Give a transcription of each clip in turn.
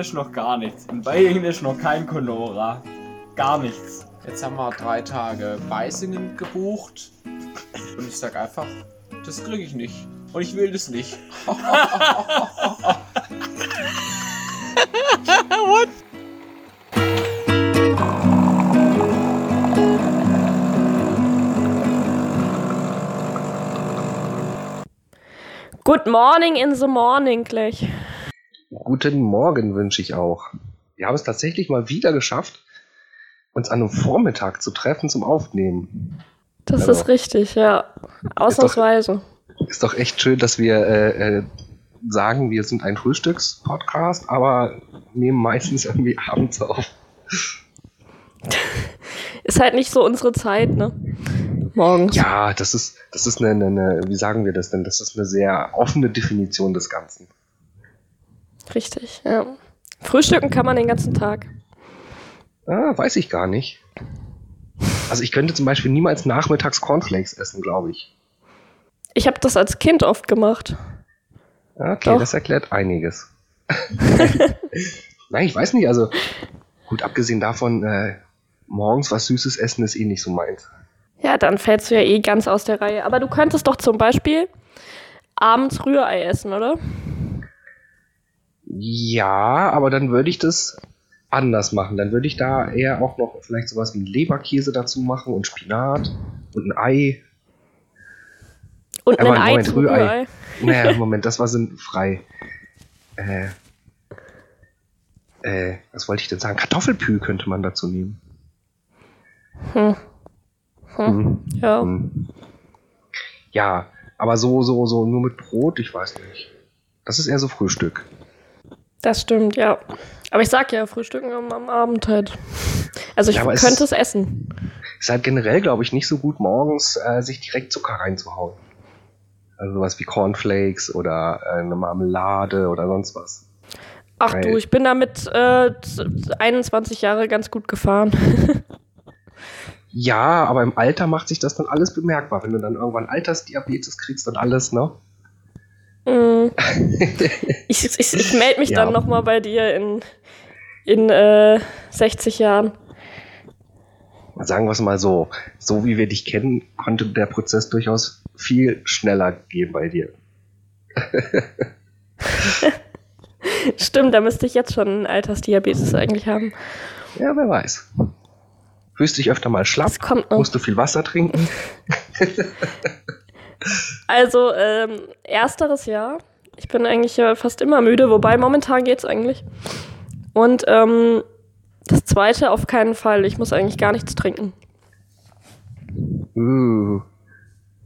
ist noch gar nichts. In Beijing ist noch kein Conora. Gar nichts. Jetzt haben wir drei Tage Beisingen gebucht. Und ich sag einfach, das kriege ich nicht. Und ich will das nicht. What? Good morning in the morning gleich. Guten Morgen wünsche ich auch. Wir haben es tatsächlich mal wieder geschafft, uns an einem Vormittag zu treffen zum Aufnehmen. Das Also, ist richtig, ja. Ausnahmsweise. Ist doch echt schön, dass wir äh, äh, sagen, wir sind ein Frühstückspodcast, aber nehmen meistens irgendwie abends auf. Ist halt nicht so unsere Zeit, ne? Morgens. Ja, das ist, das ist eine, eine, wie sagen wir das denn? Das ist eine sehr offene Definition des Ganzen. Richtig, ja. Frühstücken kann man den ganzen Tag. Ah, weiß ich gar nicht. Also ich könnte zum Beispiel niemals nachmittags Cornflakes essen, glaube ich. Ich habe das als Kind oft gemacht. Okay, Doch. das erklärt einiges. Nein, ich weiß nicht, also gut, abgesehen davon, äh, morgens was Süßes essen ist eh nicht so meins. Ja, dann fällst du ja eh ganz aus der Reihe. Aber du könntest doch zum Beispiel abends Rührei essen, oder? Ja, aber dann würde ich das anders machen. Dann würde ich da eher auch noch vielleicht sowas wie Leberkäse dazu machen und Spinat und ein Ei. Und Aber ein Ei Moment. Rührei. Naja, Moment, das war sinnfrei. Äh, äh, was wollte ich denn sagen? Kartoffelpü könnte man dazu nehmen. Hm. Hm. Hm. Ja. Hm. Ja, aber so, so, so nur mit Brot, ich weiß nicht. Das ist eher so Frühstück. Das stimmt, ja. Aber ich sag ja, Frühstücken am, am Abend halt. Also ich Ja, es könnte ist- es essen. Ist halt generell, glaube ich, nicht so gut, morgens äh, sich direkt Zucker reinzuhauen. Also sowas wie Cornflakes oder äh, eine Marmelade oder sonst was. Ach Weil- du, ich bin damit äh, z- 21 Jahre ganz gut gefahren. Ja, aber im Alter macht sich das dann alles bemerkbar. Wenn du dann irgendwann Altersdiabetes kriegst und alles, ne? Mm. ich ich, ich melde mich Ja. dann nochmal bei dir in, in äh, 60 Jahren. Sagen wir es mal so. So wie wir dich kennen, konnte der Prozess durchaus viel schneller gehen bei dir. Stimmt, da müsste ich jetzt schon Altersdiabetes eigentlich haben. Ja, wer weiß. Fühlst dich öfter mal schlapp? Das kommt noch. Musst du viel Wasser trinken? Also, ähm, ersteres Jahr. Ich bin eigentlich äh, fast immer müde, wobei momentan geht's eigentlich. Und ähm, das zweite auf keinen Fall. Ich muss eigentlich gar nichts trinken. Uh.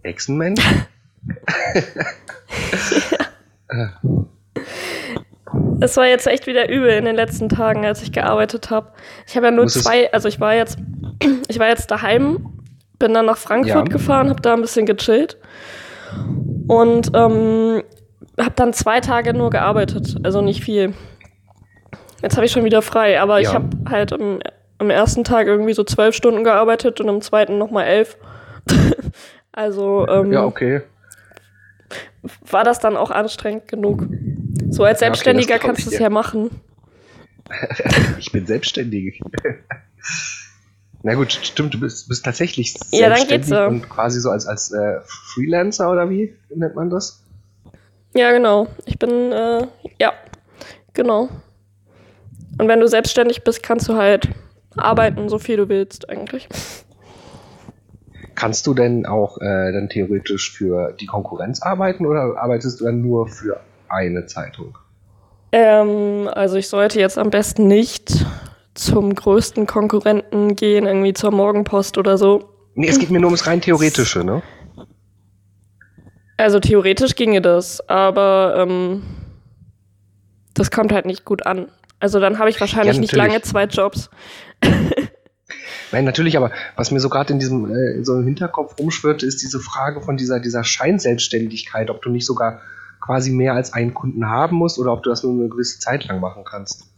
Echsenmensch? Es war jetzt echt wieder übel in den letzten Tagen, als ich gearbeitet habe. Ich habe ja nur Muss zwei, also ich war jetzt, ich war jetzt daheim, bin dann nach Frankfurt Ja. gefahren, habe da ein bisschen gechillt und ähm, habe dann zwei Tage nur gearbeitet, also nicht viel. Jetzt habe ich schon wieder frei, aber ich Ja. habe halt am, am ersten Tag irgendwie so zwölf Stunden gearbeitet und am zweiten nochmal elf. also ähm, Ja, okay. war das dann auch anstrengend genug. So als Ja, okay, Selbstständiger das glaub kannst ich du es ja machen. Ich bin selbstständig. Na gut, stimmt, du bist, bist tatsächlich Ja, dann selbstständig geht's ja. und quasi so als, als äh, Freelancer oder wie nennt man das? Ja, genau. Ich bin, äh, ja, genau. Und wenn du selbstständig bist, kannst du halt arbeiten, so viel du willst eigentlich. Kannst du denn auch äh, dann theoretisch für die Konkurrenz arbeiten oder arbeitest du dann nur für eine Zeitung? Ähm, also ich sollte jetzt am besten nicht zum größten Konkurrenten gehen, irgendwie zur Morgenpost oder so. Nee, es geht mir nur ums rein Theoretische, ne? Also theoretisch ginge das, aber ähm, das kommt halt nicht gut an. Also dann habe ich wahrscheinlich Ja, nicht lange zwei Jobs. Nein, natürlich, aber was mir so gerade in diesem äh, so im Hinterkopf rumschwirrte, ist diese Frage von dieser, dieser Scheinselbstständigkeit, ob du nicht sogar quasi mehr als einen Kunden haben musst oder ob du das nur eine gewisse Zeit lang machen kannst.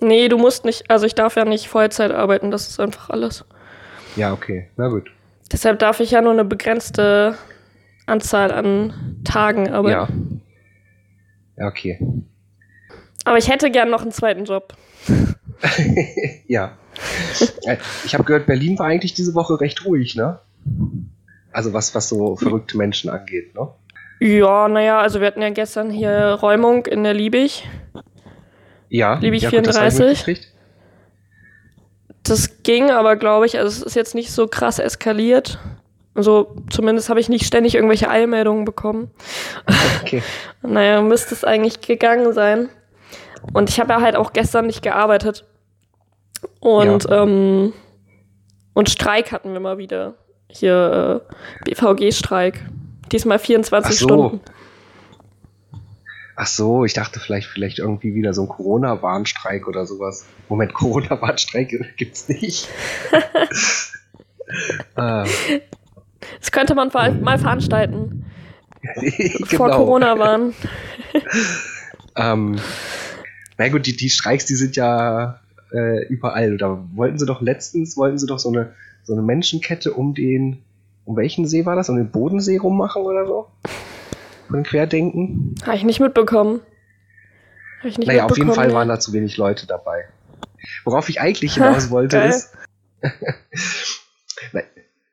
Nee, du musst nicht, also ich darf ja nicht Vollzeit arbeiten, das ist einfach alles. Ja, okay, na gut. Deshalb darf ich ja nur eine begrenzte Anzahl an Tagen Ja. arbeiten. Ja, okay. Aber ich hätte gern noch einen zweiten Job. ja. Äh, Ich habe gehört, Berlin war eigentlich diese Woche recht ruhig, ne? Also was, was so verrückte Menschen angeht, ne? Ja, naja, also wir hatten ja gestern hier Räumung in der Liebig. Ja. Liebig ja, gut, das ich 34. Das ging aber, glaube ich, also es ist jetzt nicht so krass eskaliert. Also zumindest habe ich nicht ständig irgendwelche Eilmeldungen bekommen. Okay. Naja, müsste es eigentlich gegangen sein. Und ich habe ja halt auch gestern nicht gearbeitet. Und, ähm, und Streik hatten wir mal wieder. Hier äh, BVG-Streik. Diesmal 24 Ach so. Stunden. Ach so, ich dachte vielleicht, vielleicht irgendwie wieder so ein Corona-Warnstreik oder sowas. Moment, Corona-Warnstreik gibt's nicht. äh, Das könnte man vor- mal veranstalten. Vor genau. Corona waren. Ähm, na gut, die, die Streiks, die sind ja äh, überall. Da wollten sie doch letztens, wollten sie doch so eine, so eine Menschenkette um den, um welchen See war das? Um den Bodensee rummachen oder so? Von Querdenken? Habe ich nicht mitbekommen. Habe ich nicht naja, auf jeden mitbekommen, Fall nee. waren da zu wenig Leute dabei. Worauf ich eigentlich hinaus wollte ist, Nein,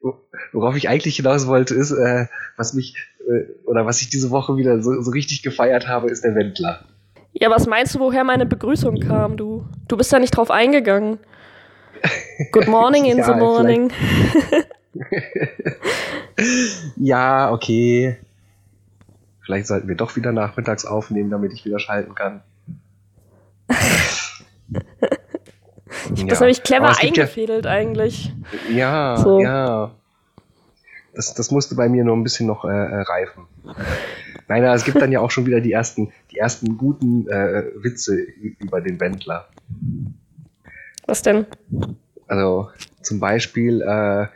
wo- worauf ich eigentlich hinaus wollte ist, äh, was mich, äh, oder was ich diese Woche wieder so, so richtig gefeiert habe, ist der Wendler. Ja, was meinst du, woher meine Begrüßung kam, du? Du bist da nicht drauf eingegangen. Good morning in Ja, the morning. Ja, okay. Vielleicht sollten wir doch wieder nachmittags aufnehmen, damit ich wieder schalten kann. Das ist nämlich aber clever gibt ja, eingefädelt eigentlich. ja, So. ja. Das, das musste bei mir nur ein bisschen noch äh, äh, reifen. Nein, es gibt dann ja auch schon wieder die ersten, die ersten guten äh, Witze über den Wendler. Was denn? Also zum Beispiel äh,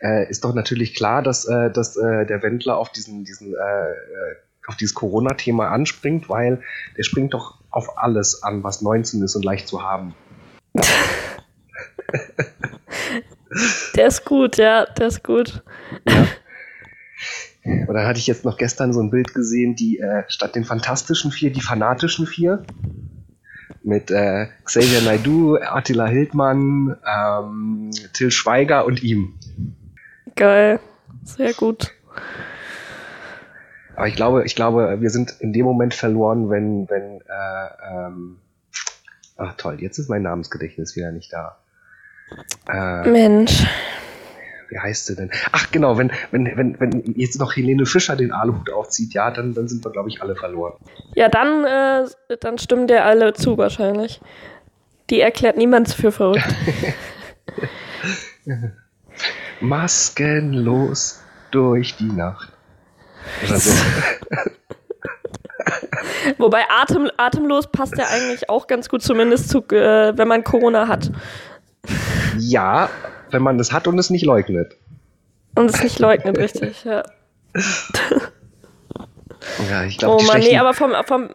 äh, ist doch natürlich klar, dass, äh, dass äh, der Wendler auf diesen, diesen auf dieses Corona-Thema anspringt, weil der springt doch auf alles an, was 19 ist und leicht zu haben. Der ist gut, ja, der ist gut. Ja. Und dann hatte ich jetzt noch gestern so ein Bild gesehen, die äh, statt den fantastischen vier, die fanatischen vier. Mit äh, Xavier Naidoo, Attila Hildmann, ähm, Till Schweiger und ihm. Geil. Sehr gut. Aber ich glaube, ich glaube, wir sind in dem Moment verloren, wenn, wenn, äh, ähm, ach toll, jetzt ist mein Namensgedächtnis wieder nicht da. Äh, Mensch. wie heißt sie denn? Ach genau, wenn, wenn, wenn, wenn jetzt noch Helene Fischer den Aluhut aufzieht, ja, dann, dann sind wir, glaube ich, alle verloren. Ja, dann, äh, dann stimmen dir alle zu wahrscheinlich. Die erklärt niemand für verrückt. Maskenlos durch die Nacht. So. Wobei Atem, atemlos passt ja eigentlich auch ganz gut, zumindest zu, äh, wenn man Corona hat. ja, wenn man das hat und es nicht leugnet. Und es nicht leugnet, richtig, ja. Ja, ich glaube, Oh Mann, nee, aber vom, vom,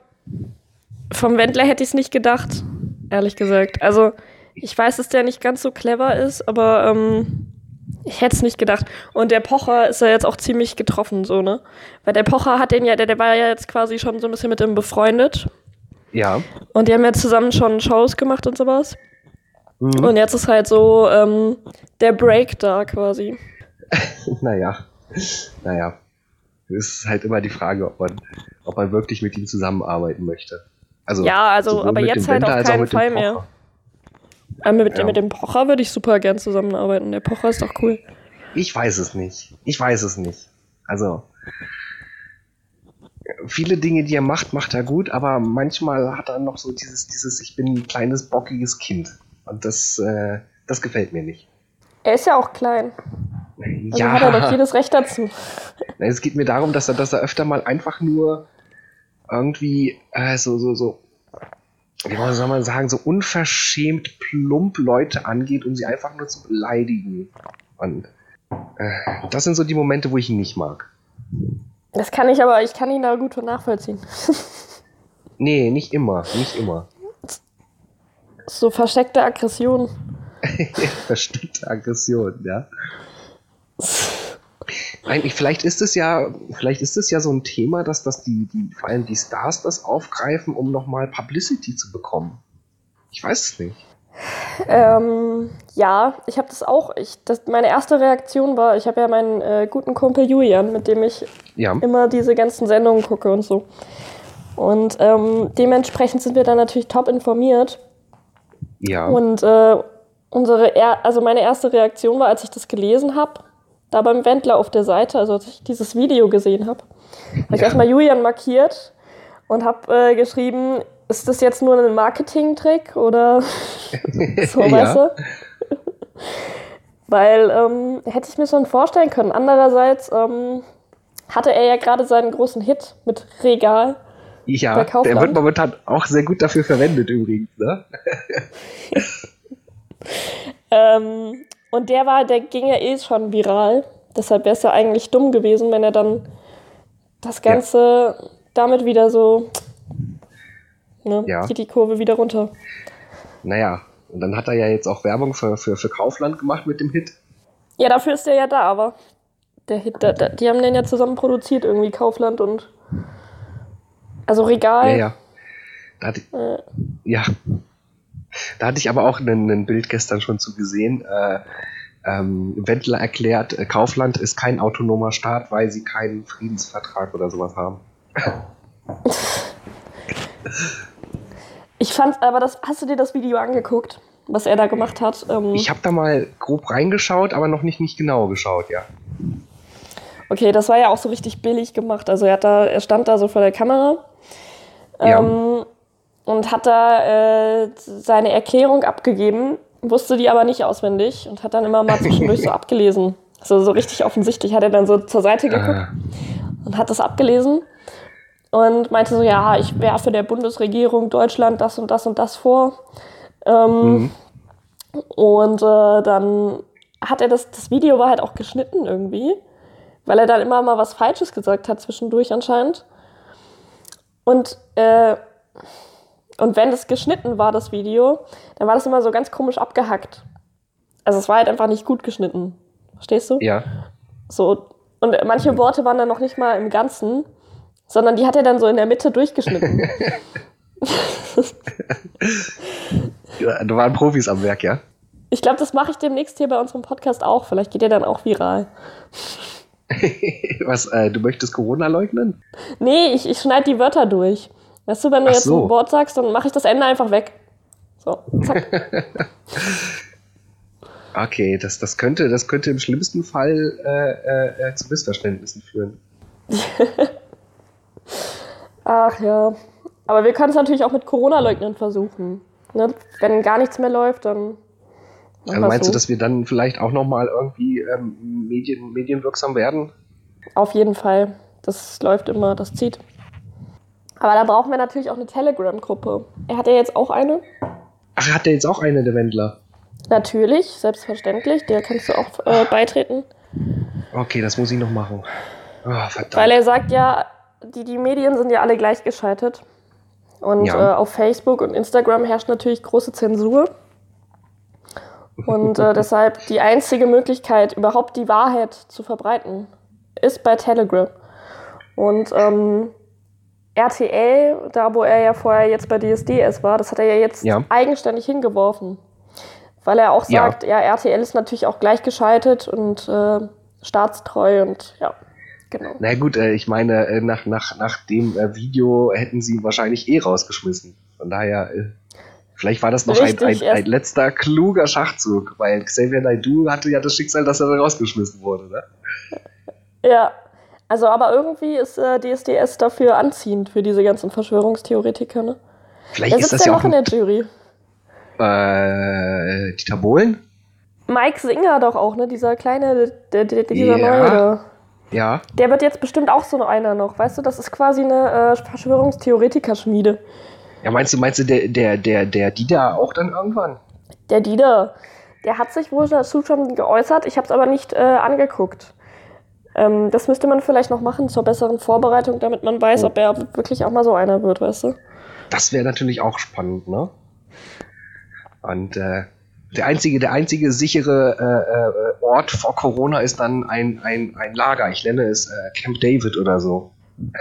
vom Wendler hätte ich es nicht gedacht, ehrlich gesagt. Also, ich weiß, dass der nicht ganz so clever ist, aber ähm, ich hätte es nicht gedacht. Und der Pocher ist ja jetzt auch ziemlich getroffen, so, ne? Weil der Pocher hat den ja, der, der war ja jetzt quasi schon so ein bisschen mit dem befreundet. ja. Und die haben ja zusammen schon Shows gemacht und sowas. Mhm. Und jetzt ist halt so ähm, der Break da quasi. Naja, naja. Es ist halt immer die Frage, ob man, ob man wirklich mit ihm zusammenarbeiten möchte. Also, Ja, also, aber jetzt halt auf keinen Fall mehr. Äh, mit, Ja. mit dem Pocher würde ich super gern zusammenarbeiten. Der Pocher ist doch cool. Ich weiß es nicht. Ich weiß es nicht. Also, viele Dinge, die er macht, macht er gut, aber manchmal hat er noch so dieses, dieses, ich bin ein kleines, bockiges Kind. Und das, äh, das gefällt mir nicht. Er ist ja auch klein. Also ja, hat er doch jedes Recht dazu. Es geht mir darum, dass er, dass er öfter mal einfach nur irgendwie äh, so, so, so, wie soll man sagen, so unverschämt plump Leute angeht, um sie einfach nur zu beleidigen. Und äh, das sind so die Momente, wo ich ihn nicht mag. Das kann ich aber, ich kann ihn da gut nachvollziehen. Nee, nicht immer, nicht immer. So versteckte Aggression. Versteckte Aggression, ja. Eigentlich, vielleicht ist es ja, vielleicht ist es ja so ein Thema, dass das die, die, vor allem die Stars das aufgreifen, um nochmal Publicity zu bekommen. Ich weiß es nicht. Ähm, ja, ich habe das auch. Ich, das, meine erste Reaktion war, ich habe ja meinen äh, guten Kumpel Julian, mit dem ich Ja. immer diese ganzen Sendungen gucke und so. Und ähm, dementsprechend sind wir dann natürlich top informiert. Ja. Und äh, unsere, er also meine erste Reaktion war, als ich das gelesen habe, da beim Wendler auf der Seite, also als ich dieses Video gesehen habe, habe ich Ja. erstmal Julian markiert und habe äh, geschrieben, ist das jetzt nur ein Marketing-Trick oder so, Ja. weißt du? Weil ähm, hätte ich mir schon vorstellen können. Andererseits ähm, hatte er ja gerade seinen großen Hit mit Regal. ja, der wird momentan auch sehr gut dafür verwendet übrigens, ne? Ähm, und der war, der ging ja eh schon viral. Deshalb wäre es ja eigentlich dumm gewesen, wenn er dann das Ganze damit wieder so. Ne, Ja. geht die Kurve wieder runter. Naja. Und dann hat er ja jetzt auch Werbung für, für, für Kaufland gemacht mit dem Hit. Ja, dafür ist der ja da, aber der Hit, der, der, die haben den ja zusammen produziert, irgendwie Kaufland und. Also Regal. Ja, ja. Da hatte, Äh, ja. Da hatte ich aber auch ein, Bild gestern schon zu gesehen. Äh, ähm, Wendler erklärt, äh, Kaufland ist kein autonomer Staat, weil sie keinen Friedensvertrag oder sowas haben. ich fand, aber das, hast du dir das Video angeguckt, was er da gemacht hat? Ähm, Ich habe da mal grob reingeschaut, aber noch nicht, nicht genau geschaut, ja. Okay, das war ja auch so richtig billig gemacht. Also er, hat da, er stand da so vor der Kamera Ja. Und hat da äh, seine Erklärung abgegeben, wusste die aber nicht auswendig und hat dann immer mal zwischendurch so abgelesen. Also so richtig offensichtlich hat er dann so zur Seite geguckt Äh, und hat das abgelesen und meinte so, ja, ich werfe der Bundesregierung Deutschland das und das und das vor. Ähm, mhm. und äh, dann hat er das, das Video war halt auch geschnitten irgendwie, weil er dann immer mal was Falsches gesagt hat zwischendurch anscheinend. Und, äh, und wenn das geschnitten war, das Video, dann war das immer so ganz komisch abgehackt. Also es war halt einfach nicht gut geschnitten. Verstehst du? Ja. So. Und manche Worte waren dann noch nicht mal im Ganzen, sondern die hat er dann so in der Mitte durchgeschnitten. ja. Da waren Profis am Werk, ja. Ich glaube, das mache ich demnächst hier bei unserem Podcast auch. Vielleicht geht der dann auch viral. Was, äh, du möchtest Corona leugnen? Nee, ich, ich schneide die Wörter durch. Weißt du, wenn du Ach jetzt so. ein Wort sagst, dann mache ich das Ende einfach weg. So, zack. Okay, das, das, könnte, das könnte im schlimmsten Fall äh, äh, äh, zu Missverständnissen führen. Ach ja. Aber wir können es natürlich auch mit Corona-Leugnern versuchen. Ne? Wenn gar nichts mehr läuft, dann. Also meinst so. du, dass wir dann vielleicht auch nochmal irgendwie ähm, Medien, medienwirksam werden? Auf jeden Fall. Das läuft immer, das zieht. Aber da brauchen wir natürlich auch eine Telegram-Gruppe. Er hat ja jetzt auch eine. Ach, hat der jetzt auch eine, der Wendler? Natürlich, selbstverständlich. Der kannst du auch äh, beitreten. Okay, das muss ich noch machen. Oh, verdammt. Weil er sagt ja, die, die Medien sind ja alle gleichgeschaltet. Und Ja. äh, auf Facebook und Instagram herrscht natürlich große Zensur. Und äh, deshalb die einzige Möglichkeit, überhaupt die Wahrheit zu verbreiten, ist bei Telegram. Und ähm, RTL, da wo er ja vorher jetzt bei DSDS war, das hat er ja jetzt Ja. eigenständig hingeworfen. Weil er auch Ja. sagt, ja, RTL ist natürlich auch gleichgeschaltet und äh, staatstreu und ja, genau. Na gut, äh, ich meine, äh, nach, nach, nach dem äh, Video hätten sie ihn wahrscheinlich eh rausgeschmissen. Von daher, äh, vielleicht war das noch ein, Richtig, ein, erst- ein letzter kluger Schachzug, weil Xavier Naidoo hatte ja das Schicksal, dass er rausgeschmissen wurde. Ne? Ja, also aber irgendwie ist äh, DSDS dafür anziehend für diese ganzen Verschwörungstheoretiker, ne? Vielleicht Wer ist sitzt das ja noch auch in der Jury? äh, Dieter Bohlen. Mike Singer doch auch, ne? Dieser kleine, der, der, dieser Ja. neue da. Ja, Der wird jetzt bestimmt auch so einer noch, weißt du? Das ist quasi eine äh, Verschwörungstheoretiker-Schmiede. ja meinst du, meinst du, der, der, der, der Dieter auch dann irgendwann? Der Dieter, der hat sich wohl dazu schon geäußert, ich habe es aber nicht äh, angeguckt. Ähm, das müsste man vielleicht noch machen zur besseren Vorbereitung, damit man weiß, ob er wirklich auch mal so einer wird, weißt du? Das wäre natürlich auch spannend, ne? Und äh, Der einzige, der einzige sichere äh, äh, Ort vor Corona ist dann ein, ein, ein Lager. Ich nenne es äh, Camp David oder so.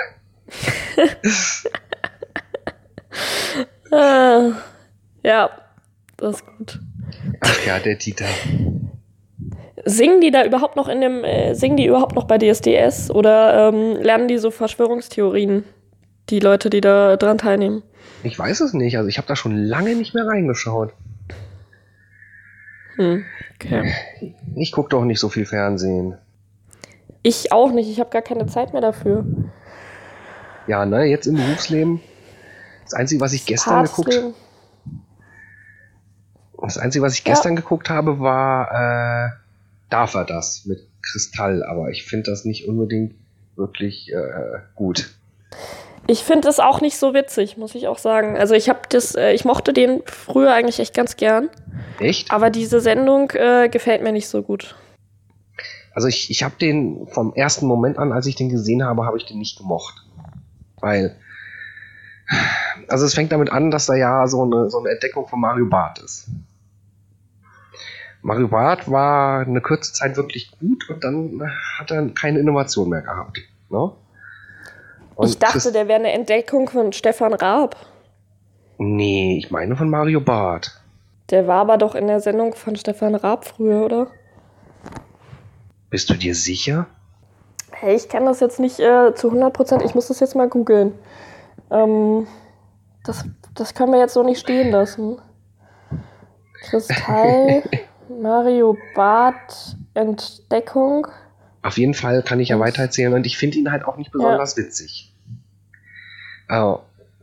Ah, ja, das ist gut. Ach ja, der Dieter. Singen die da überhaupt noch in dem, äh, singen die überhaupt noch bei DSDS oder ähm, lernen die so Verschwörungstheorien, die Leute, die da dran teilnehmen? Ich weiß es nicht. Also ich habe da schon lange nicht mehr reingeschaut. Hm, okay. Ich gucke doch nicht so viel Fernsehen. Ich auch nicht, ich habe gar keine Zeit mehr dafür. Ja, ne, jetzt im Berufsleben. Das Einzige, was ich gestern geguckt Arztleben. Das Einzige, was ich Ja. gestern geguckt habe, war äh, Darf er das mit Kristall, aber ich finde das nicht unbedingt wirklich äh, gut. Ich finde es auch nicht so witzig, muss ich auch sagen. Also ich habe das, äh, ich mochte den früher eigentlich echt ganz gern, Echt? aber diese Sendung äh, gefällt mir nicht so gut. Also ich, ich habe den vom ersten Moment an, als ich den gesehen habe, habe ich den nicht gemocht. Weil, also es fängt damit an, dass da ja so eine, so eine Entdeckung von Mario Barth ist. Mario Barth war eine kurze Zeit wirklich gut und dann hat er keine Innovation mehr gehabt. Ne? Ich dachte, der wäre eine Entdeckung von Stefan Raab. Nee, ich meine von Mario Barth. Der war aber doch in der Sendung von Stefan Raab früher, oder? Bist du dir sicher? Hey, ich kenne das jetzt nicht äh, zu 100 Prozent. Ich muss das jetzt mal googeln. Ähm, das, das können wir jetzt so nicht stehen lassen. Kristall, Mario Barth, Entdeckung. Auf jeden Fall kann ich ja Und- weitererzählen und ich finde ihn halt auch nicht besonders witzig. Also,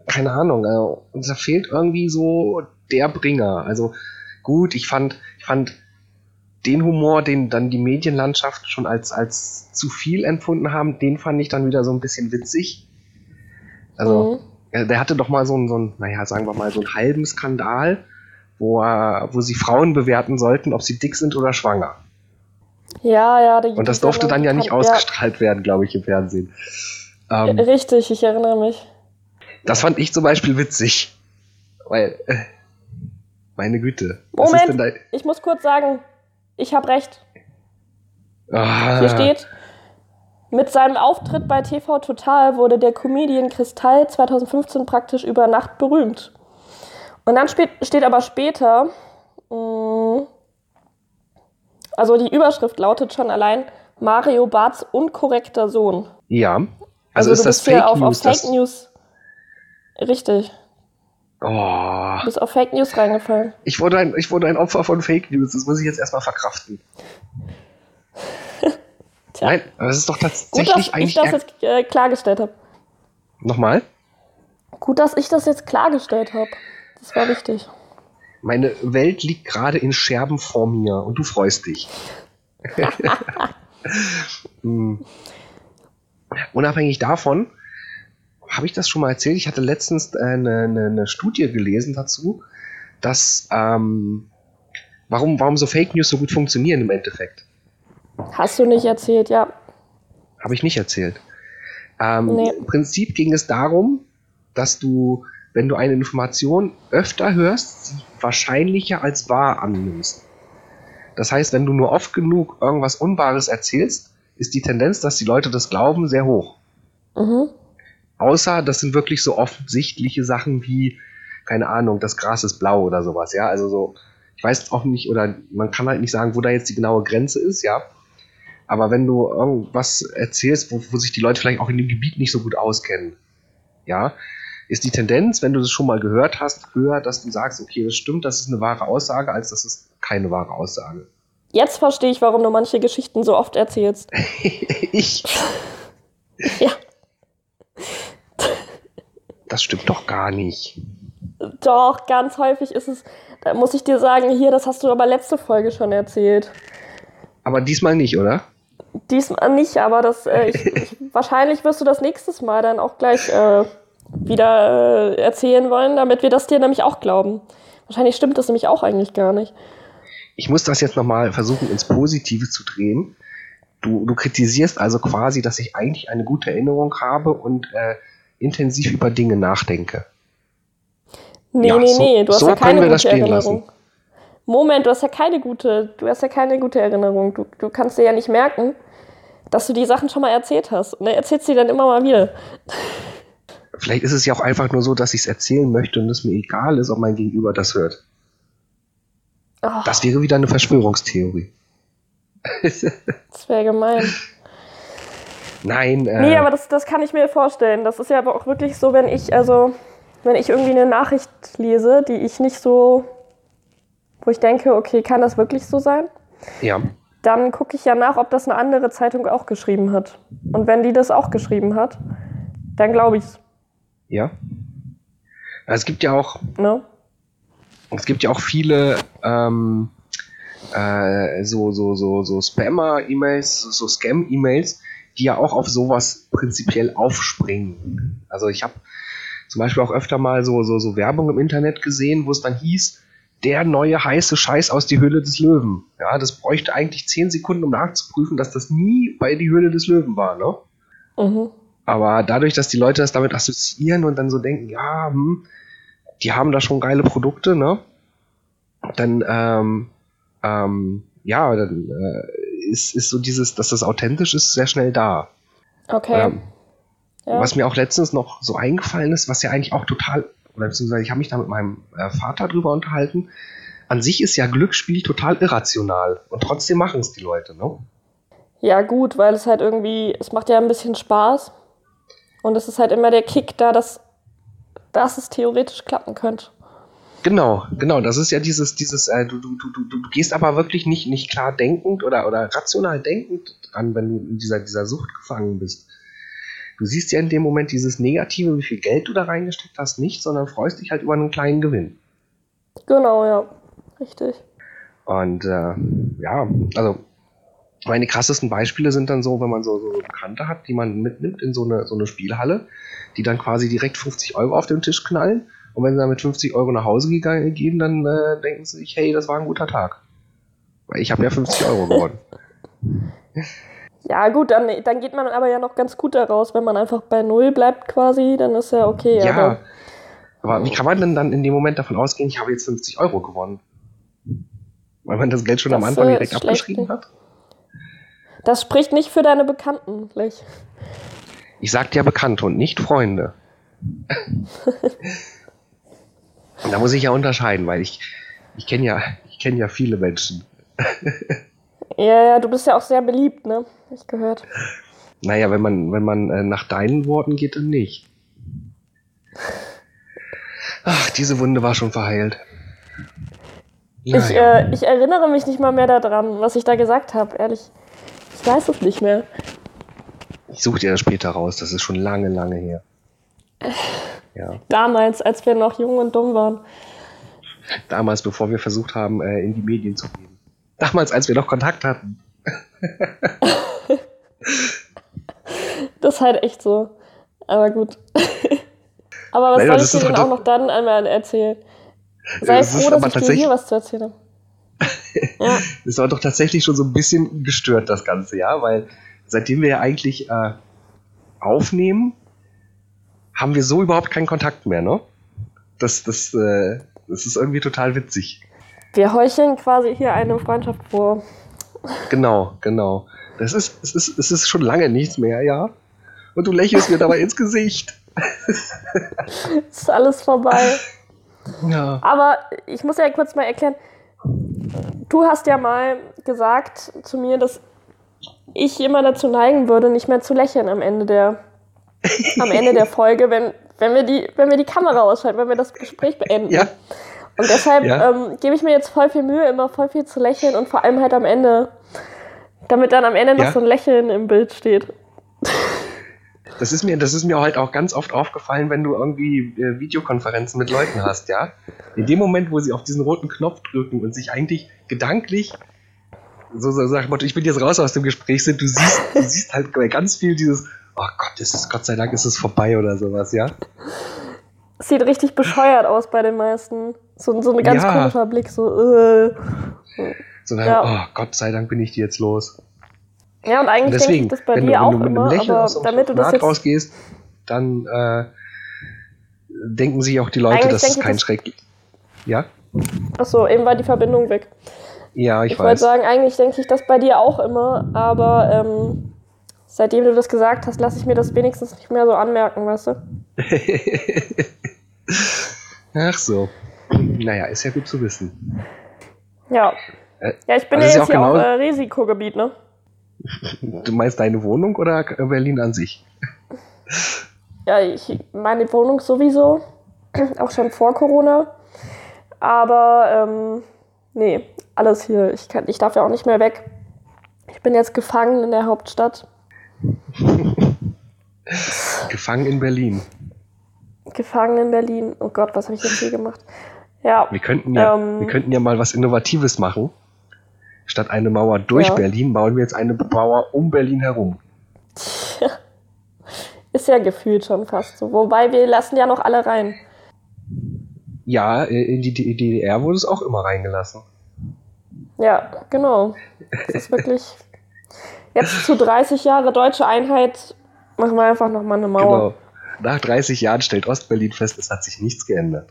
keine Ahnung, also, da fehlt irgendwie so der Bringer. Also gut, ich fand, ich fand den Humor, den dann die Medienlandschaft schon als, als zu viel empfunden haben, den fand ich dann wieder so ein bisschen witzig. Also, Mhm. äh, der hatte doch mal so einen, so einen, naja, sagen wir mal, so einen halben Skandal, wo, er, wo sie Frauen bewerten sollten, ob sie dick sind oder schwanger. Ja, ja. Und das durfte dann ja nicht kann- ausgestrahlt werden, glaube ich, im Fernsehen. Ja, Ähm, richtig, ich erinnere mich. das fand ich zum Beispiel witzig. Weil, äh, meine Güte. was Moment. ist denn da? Ich muss kurz sagen, ich habe recht. Ah, Hier steht, mit seinem Auftritt bei TV Total wurde der Comedian Kristall 2015 praktisch über Nacht berühmt. Und dann steht aber später, mh, also die Überschrift lautet schon allein Mario Barths unkorrekter Sohn. Ja. Also, Also, ist du das Fake auf, News? auf Fake das, News. Richtig. oh, Du bist auf Fake News reingefallen. ich, wurde ein, ich wurde ein Opfer von Fake News. Das muss ich jetzt erstmal verkraften. Tja. Nein, aber das ist doch Gut, dass tatsächlich ich eigentlich. das eher- jetzt äh, klargestellt habe. Nochmal? Gut, dass ich das jetzt klargestellt habe. Das war wichtig. Meine Welt liegt gerade in Scherben vor mir und du freust dich. Hm. Unabhängig davon, habe ich das schon mal erzählt? Ich hatte letztens eine, eine, eine Studie gelesen dazu, dass ähm, warum, warum so Fake News so gut funktionieren im Endeffekt. Hast du nicht erzählt, ja. Habe ich nicht erzählt. Ähm, Nee. Im Prinzip ging es darum, dass du, wenn du eine Information öfter hörst, sie wahrscheinlicher als wahr annimmst. Das heißt, wenn du nur oft genug irgendwas Unwahres erzählst, ist die Tendenz, dass die Leute das glauben, sehr hoch. Mhm. Außer das sind wirklich so offensichtliche Sachen wie, keine Ahnung, das Gras ist blau oder sowas, ja. Also so, ich weiß auch nicht, oder man kann halt nicht sagen, wo da jetzt die genaue Grenze ist, ja. Aber wenn du irgendwas erzählst, wo, wo sich die Leute vielleicht auch in dem Gebiet nicht so gut auskennen, ja, ist die Tendenz, wenn du das schon mal gehört hast, höher, dass du sagst, okay, das stimmt, das ist eine wahre Aussage, als das ist keine wahre Aussage. Jetzt verstehe ich, warum du manche Geschichten so oft erzählst. ich, Ja, das stimmt doch gar nicht. doch, ganz häufig ist es, da muss ich dir sagen, hier, das hast du aber letzte Folge schon erzählt. Aber diesmal nicht, oder? Diesmal nicht, aber das, äh, ich, ich, wahrscheinlich wirst du das nächstes Mal dann auch gleich äh, wieder äh, erzählen wollen, damit wir das dir nämlich auch glauben. Wahrscheinlich stimmt das nämlich auch eigentlich gar nicht. Ich muss das jetzt nochmal versuchen, ins Positive zu drehen. Du, du kritisierst also quasi, dass ich eigentlich eine gute Erinnerung habe und äh, intensiv über Dinge nachdenke. Nee, Ja, nee, so- nee, du hast so ja keine gute Erinnerung. Moment, du hast ja keine gute, du hast ja keine gute Erinnerung. Du, du kannst dir ja nicht merken, dass du die Sachen schon mal erzählt hast. Und dann erzählst du die dann immer mal wieder. Vielleicht ist es ja auch einfach nur so, dass ich es erzählen möchte und es mir egal ist, ob mein Gegenüber das hört. Oh, Das wäre wieder eine Verschwörungstheorie. das wäre gemein. Nein, äh, Nee, aber das, das kann ich mir vorstellen. Das ist ja aber auch wirklich so, wenn ich, also, wenn ich irgendwie eine Nachricht lese, die ich nicht so, wo ich denke, okay, kann das wirklich so sein? ja. Dann gucke ich ja nach, ob das eine andere Zeitung auch geschrieben hat. Und wenn die das auch geschrieben hat, dann glaube ich's. Ja. Es gibt ja auch, Ne? es gibt ja auch viele ähm, äh, so, so, so, so Spammer-E-Mails, so, so Scam-E-Mails, die ja auch auf sowas prinzipiell aufspringen. Also ich habe zum Beispiel auch öfter mal so, so, so Werbung im Internet gesehen, wo es dann hieß, der neue heiße Scheiß aus die Höhle des Löwen. Ja, das bräuchte eigentlich 10 Sekunden, um nachzuprüfen, dass das nie bei die Höhle des Löwen war, ne? Mhm. Aber dadurch, dass die Leute das damit assoziieren und dann so denken, ja, hm, die haben da schon geile Produkte, ne? Dann, ähm, ähm, ja, dann äh, ist, ist so dieses, dass das authentisch ist, sehr schnell da. Okay. Ähm, ja. Was mir auch letztens noch so eingefallen ist, was ja eigentlich auch total, oder beziehungsweise ich habe mich da mit meinem äh, Vater drüber unterhalten. An sich ist ja Glücksspiel total irrational und trotzdem machen es die Leute, ne? ja, gut, weil es halt irgendwie, es macht ja ein bisschen Spaß. Und es ist halt immer der Kick da, dass, dass es theoretisch klappen könnte. Genau, genau. Das ist ja dieses, dieses, äh, du, du, du, du, gehst aber wirklich nicht, nicht klar denkend oder, oder rational denkend dran, wenn du in dieser, dieser Sucht gefangen bist. Du siehst ja in dem Moment dieses Negative, wie viel Geld du da reingesteckt hast, nicht, sondern freust dich halt über einen kleinen Gewinn. Genau, ja. Richtig. Und äh, ja, also meine krassesten Beispiele sind dann so, wenn man so, so Bekannte hat, die man mitnimmt in so eine, so eine Spielhalle, die dann quasi direkt 50 Euro auf den Tisch knallen. Und wenn sie dann mit 50 Euro nach Hause gegangen, gehen, dann äh, denken sie sich, hey, das war ein guter Tag. Weil ich habe ja 50 Euro gewonnen. Ja, gut, dann, dann geht man aber ja noch ganz gut daraus, wenn man einfach bei Null bleibt quasi, dann ist ja okay. Ja, aber aber wie kann man denn dann in dem Moment davon ausgehen, ich habe jetzt 50 Euro gewonnen? Weil man das Geld schon am Das, Anfang äh, direkt abgeschrieben hat? Das spricht nicht für deine Bekannten, Lich. Ich sagte ja Bekannte und nicht Freunde. und da muss ich ja unterscheiden, weil ich, ich kenne ja, ich kenne ja viele Menschen. Ja, ja, du bist ja auch sehr beliebt, ne? Hab Ich gehört. Naja, wenn man, wenn man äh, nach deinen Worten geht, dann nicht. Ach, diese Wunde war schon verheilt. Ich, Naja. äh, ich erinnere mich nicht mal mehr daran, was ich da gesagt habe, ehrlich. Ich weiß es nicht mehr. ich suche dir das später raus, das ist schon lange, lange her. Ja, Damals, als wir noch jung und dumm waren. damals, bevor wir versucht haben, äh, in die Medien zu gehen. Damals, als wir noch Kontakt hatten. Das ist halt echt so. Aber gut. aber was Naja, soll ich dir denn auch noch dann einmal erzählen? Sei froh, dass ich dir hier was zu erzählen habe. Ja, Das war doch tatsächlich schon so ein bisschen gestört, das Ganze, ja, weil seitdem wir ja eigentlich äh, aufnehmen, haben wir so überhaupt keinen Kontakt mehr, ne? Das, das, äh, das ist irgendwie total witzig. wir heucheln quasi hier eine Freundschaft vor. Genau, genau. Das ist, es ist, es ist schon lange nichts mehr, ja. Und du lächelst mir dabei ins Gesicht. Ist alles vorbei. Ja. Aber ich muss ja kurz mal erklären. Du hast ja mal gesagt zu mir, dass ich immer dazu neigen würde, nicht mehr zu lächeln am Ende der, am Ende der Folge, wenn, wenn, wir die, wenn wir die Kamera ausschalten, wenn wir das Gespräch beenden. Ja. Und deshalb Ja. ähm, gebe ich mir jetzt voll viel Mühe, immer voll viel zu lächeln und vor allem halt am Ende, damit dann am Ende noch Ja. so ein Lächeln im Bild steht. Das ist mir, das ist mir halt auch ganz oft aufgefallen, wenn du irgendwie äh, Videokonferenzen mit Leuten hast, ja. In dem Moment, wo sie auf diesen roten Knopf drücken und sich eigentlich gedanklich so, so sagt, Motto, ich bin jetzt raus aus dem Gespräch sind, du siehst, du siehst halt ganz viel dieses, oh Gott, ist es, Gott sei Dank ist es vorbei oder sowas, ja. Sieht richtig bescheuert aus bei den meisten. So, so ein ganz Ja. komischer Blick, so, äh. Sondern, Ja. oh Gott sei Dank bin ich die jetzt los. Ja, und eigentlich denke ich das bei dir du, auch immer, Lächeln aber damit du das jetzt rausgehst, dann äh, denken sich auch die Leute, Eigentlich dass es denke ich, kein das- Schreck Ja? Achso, eben war die Verbindung weg. Ja, ich, Ich, wollte weiß. sagen, eigentlich denke ich das bei dir auch immer, aber ähm, seitdem du das gesagt hast, lasse ich mir das wenigstens nicht mehr so anmerken, weißt du? Ach so. Naja, ist ja gut zu wissen. Ja. Äh, Ja, ich bin also ja jetzt hier auch auch genau- äh, Risikogebiet, ne? Du meinst deine Wohnung oder Berlin an sich? Ja, ich, meine Wohnung sowieso, auch schon vor Corona. Aber ähm, nee, alles hier. Ich, kann, ich darf ja auch nicht mehr weg. Ich bin jetzt gefangen in der Hauptstadt. Gefangen in Berlin. Gefangen in Berlin. Oh Gott, was habe ich jetzt hier gemacht? Ja, Wir könnten ja, Ähm. wir könnten ja mal was Innovatives machen. Statt eine Mauer durch Ja. Berlin bauen wir jetzt eine Mauer um Berlin herum. ist ja gefühlt schon fast so. Wobei wir lassen ja noch alle rein. Ja, äh, in die DDR wurde es auch immer reingelassen. Ja, genau. Das ist wirklich. Jetzt zu 30 Jahre deutsche Einheit machen wir einfach nochmal eine Mauer. Genau. Nach 30 Jahren stellt Ostberlin fest, es hat sich nichts geändert.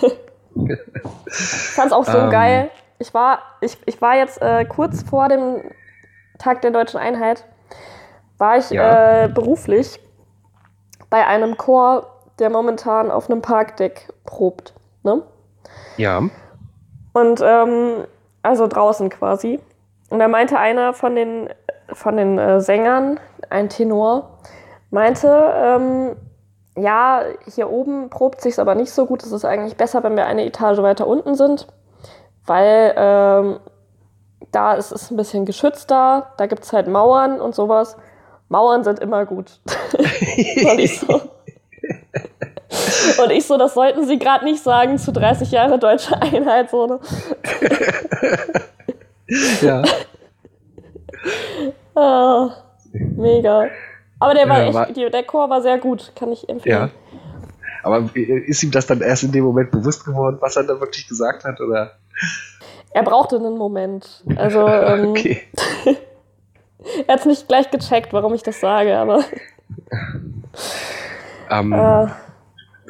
Ich fand's auch so Ähm. geil. Ich war, ich, ich war jetzt äh, kurz vor dem Tag der deutschen Einheit, war ich Ja. äh, beruflich bei einem Chor, der momentan auf einem Parkdeck probt. Ne? Ja. Und ähm, also draußen quasi. Und da meinte einer von den, von den äh, Sängern, ein Tenor, meinte, ähm, ja, hier oben probt sich's aber nicht so gut. Es ist eigentlich besser, wenn wir eine Etage weiter unten sind, weil ähm, da ist es ein bisschen geschützter, da gibt's halt Mauern und sowas. Mauern sind immer gut. und ich so. Und ich so, das sollten Sie gerade nicht sagen zu 30 Jahre deutsche Einheit, so ne? ja. Ah, mega. Aber der war Ja, echt, war- der Chor war sehr gut, kann ich Ja. empfehlen. Aber äh, ist ihm das dann erst in dem Moment bewusst geworden, was er da wirklich gesagt hat? Oder? Er brauchte einen Moment. Also, ähm, Okay. er hat es nicht gleich gecheckt, warum ich das sage, aber Ähm, äh,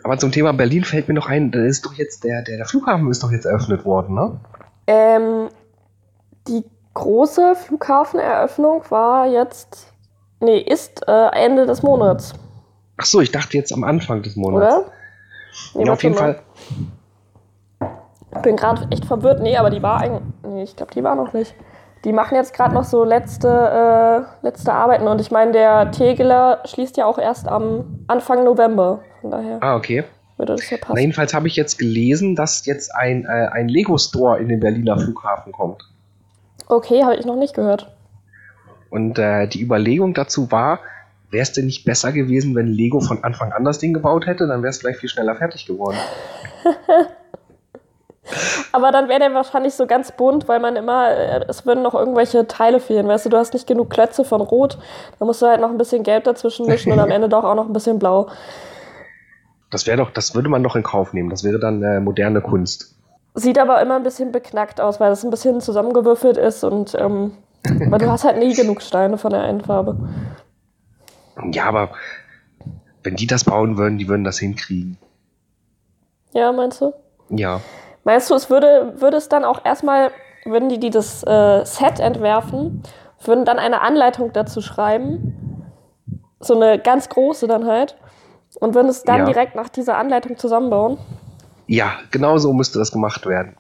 aber zum Thema Berlin fällt mir noch ein, da ist doch jetzt der, der, der Flughafen ist doch jetzt eröffnet worden, ne? ähm, die große Flughafeneröffnung war jetzt, nee, ist äh, Ende des Monats, Ach so, ich dachte jetzt am Anfang des Monats. oder? Nee, Ja, auf jeden mal. Fall. Ich bin gerade echt verwirrt. Nee, aber die war eigentlich. Nee, ich glaube, die war noch nicht. Die machen jetzt gerade noch so letzte, äh, letzte Arbeiten. Und ich meine, der Tegeler schließt ja auch erst am Anfang November. Von daher Ah, okay. würde das ja Na, passen. jedenfalls habe ich jetzt gelesen, dass jetzt ein, äh, ein Lego-Store in den Berliner Flughafen kommt. Okay, habe ich noch nicht gehört. Und äh, die Überlegung dazu war, wäre es denn nicht besser gewesen, wenn Lego von Anfang an das Ding gebaut hätte? Dann wäre es vielleicht viel schneller fertig geworden. Aber dann wäre der wahrscheinlich so ganz bunt, weil man immer, äh, es würden noch irgendwelche Teile fehlen. Weißt du, du hast nicht genug Klötze von Rot. Da musst du halt noch ein bisschen Gelb dazwischen mischen und am Ende doch auch noch ein bisschen Blau. Das wäre doch, das würde man doch in Kauf nehmen. Das wäre dann äh, moderne Kunst. Sieht aber immer ein bisschen beknackt aus, weil das ein bisschen zusammengewürfelt ist und ähm, weil du hast halt nie genug Steine von der einen Farbe. Ja, aber wenn die das bauen würden, die würden das hinkriegen. Ja, meinst du? Ja. Meinst du, es würde, würde es dann auch erstmal, würden die, die das äh, Set entwerfen, würden dann eine Anleitung dazu schreiben, so eine ganz große dann halt, und würden es dann Ja. direkt nach dieser Anleitung zusammenbauen? Ja, genau so müsste das gemacht werden.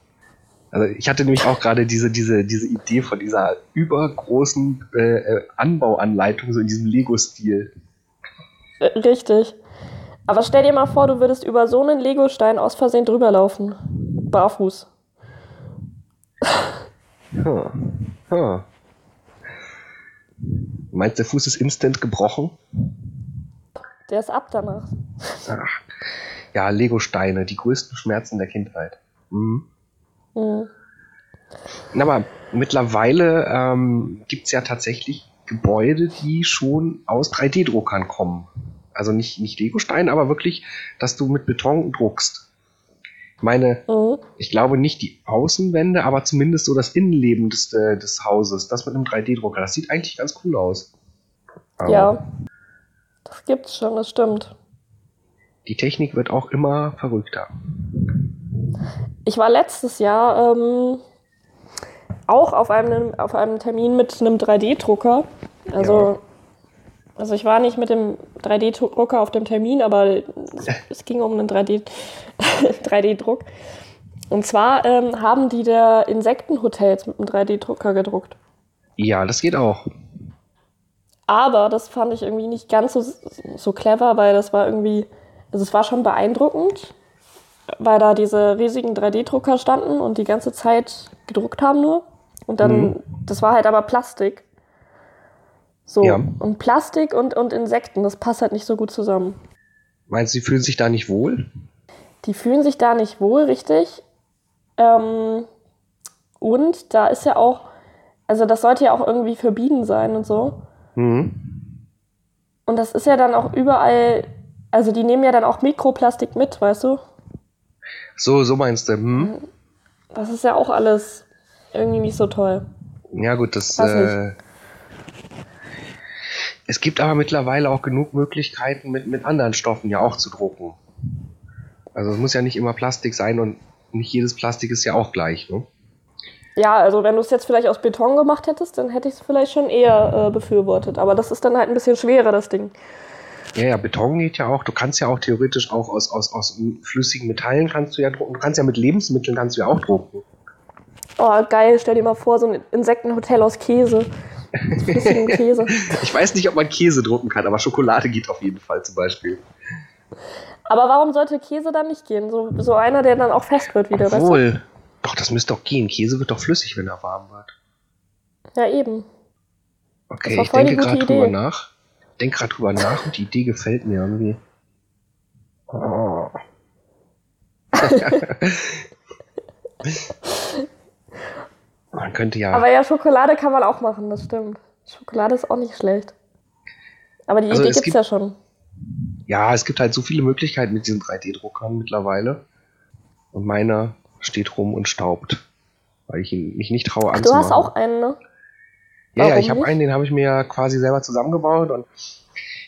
Also ich hatte nämlich auch gerade diese, diese, diese Idee von dieser übergroßen äh, äh, Anbauanleitung, so in diesem Lego-Stil. Äh, richtig. Aber stell dir mal vor, du würdest über so einen Legostein aus Versehen drüber laufen. Barfuß. Hm. Hm. Meinst du, der Fuß ist instant gebrochen? Der ist ab danach. Ach. Ja, Lego-Steine, die größten Schmerzen der Kindheit. Mhm. Mhm. Na, Aber mittlerweile ähm, gibt es ja tatsächlich Gebäude, die schon aus 3D-Druckern kommen. Also nicht, nicht Lego-Steine, aber wirklich, dass du mit Beton druckst. Ich meine, Mhm. ich glaube nicht die Außenwände, aber zumindest so das Innenleben des, äh, des Hauses, das mit einem 3D-Drucker. Das sieht eigentlich ganz cool aus. Aber Ja. Das gibt's schon, das stimmt. Die Technik wird auch immer verrückter. ich war letztes Jahr ähm, auch auf einem, auf einem Termin mit einem 3D-Drucker. Also, also ich war nicht mit dem 3D-Drucker auf dem Termin, aber es, ging um einen 3D 3D-Druck. Und zwar ähm, haben die da Insektenhotels mit einem 3D-Drucker gedruckt. Ja, das geht auch. Aber das fand ich irgendwie nicht ganz so, so clever, weil das war irgendwie, also es war schon beeindruckend, weil da diese riesigen 3D-Drucker standen und die ganze Zeit gedruckt haben nur. Und dann, Mhm. das war halt aber Plastik. So, Ja. und Plastik und, und Insekten, das passt halt nicht so gut zusammen. Meinst du, sie fühlen sich da nicht wohl? Die fühlen sich da nicht wohl, richtig. Ähm, und da ist ja auch, also das sollte ja auch irgendwie für Bienen sein und so. Mhm. Und das ist ja dann auch überall, also die nehmen ja dann auch Mikroplastik mit, weißt du? So, so meinst du. Hm? Das ist ja auch alles irgendwie nicht so toll. Ja, gut, das. Äh, es gibt aber mittlerweile auch genug Möglichkeiten, mit, mit anderen Stoffen ja auch zu drucken. Also es muss ja nicht immer Plastik sein und nicht jedes Plastik ist ja auch gleich. Ne? Ja, also wenn du es jetzt vielleicht aus Beton gemacht hättest, dann hätte ich es vielleicht schon eher äh, befürwortet. Aber das ist dann halt ein bisschen schwerer, das Ding. Ja, ja, Beton geht ja auch. Du kannst ja auch theoretisch auch aus, aus, aus flüssigen Metallen kannst du ja drucken. Du kannst ja mit Lebensmitteln kannst du ja auch drucken. Oh, geil, stell dir mal vor, so ein Insektenhotel aus Käse. Käse. Ich weiß nicht, ob man Käse drucken kann, aber Schokolade geht auf jeden Fall zum Beispiel. Aber warum sollte Käse dann nicht gehen? So, so einer, der dann auch fest wird wieder, weißt du? Obwohl, doch, das müsste doch gehen. Käse wird doch flüssig, wenn er warm wird. Ja, eben. Okay, ich denke gerade drüber nach. Denk gerade drüber nach und die Idee gefällt mir irgendwie. Oh. Man könnte ja. Aber ja, Schokolade kann man auch machen, das stimmt. Schokolade ist auch nicht schlecht. Aber die Also Idee es gibt's gibt- ja schon. ja, es gibt halt so viele Möglichkeiten mit diesen 3D-Druckern mittlerweile. Und meiner steht rum und staubt. Weil ich ihn mich nicht traue Ach, anzumachen. du hast auch einen, ne? Ja, ja, ich habe einen, den habe ich mir ja quasi selber zusammengebaut und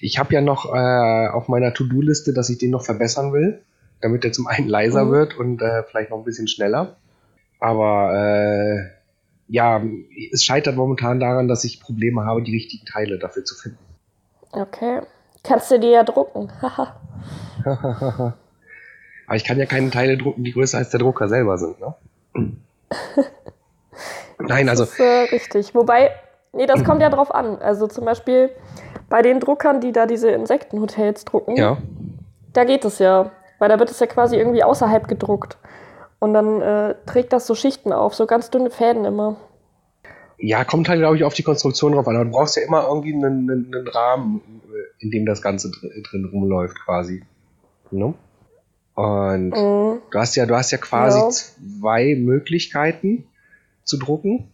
ich habe ja noch äh, auf meiner To-Do-Liste, dass ich den noch verbessern will, damit er zum einen leiser Mhm. wird und äh, vielleicht noch ein bisschen schneller. Aber äh, ja, es scheitert momentan daran, dass ich Probleme habe, die richtigen Teile dafür zu finden. Okay. Kannst du dir ja drucken. Haha. Aber ich kann ja keine Teile drucken, die größer als der Drucker selber sind, ne? Nein, also Das ist äh, richtig. Wobei, nee, das kommt ja drauf an. Also zum Beispiel bei den Druckern, die da diese Insektenhotels drucken, ja. da geht es ja. Weil da wird es ja quasi irgendwie außerhalb gedruckt. Und dann äh, trägt das so Schichten auf, so ganz dünne Fäden immer. Ja, kommt halt, glaube ich, auf die Konstruktion drauf an. Aber du brauchst ja immer irgendwie einen, einen, einen Rahmen, in dem das Ganze dr drin rumläuft, quasi. Ne? Und Mhm. du hast ja, du hast ja quasi Ja. zwei Möglichkeiten zu drucken.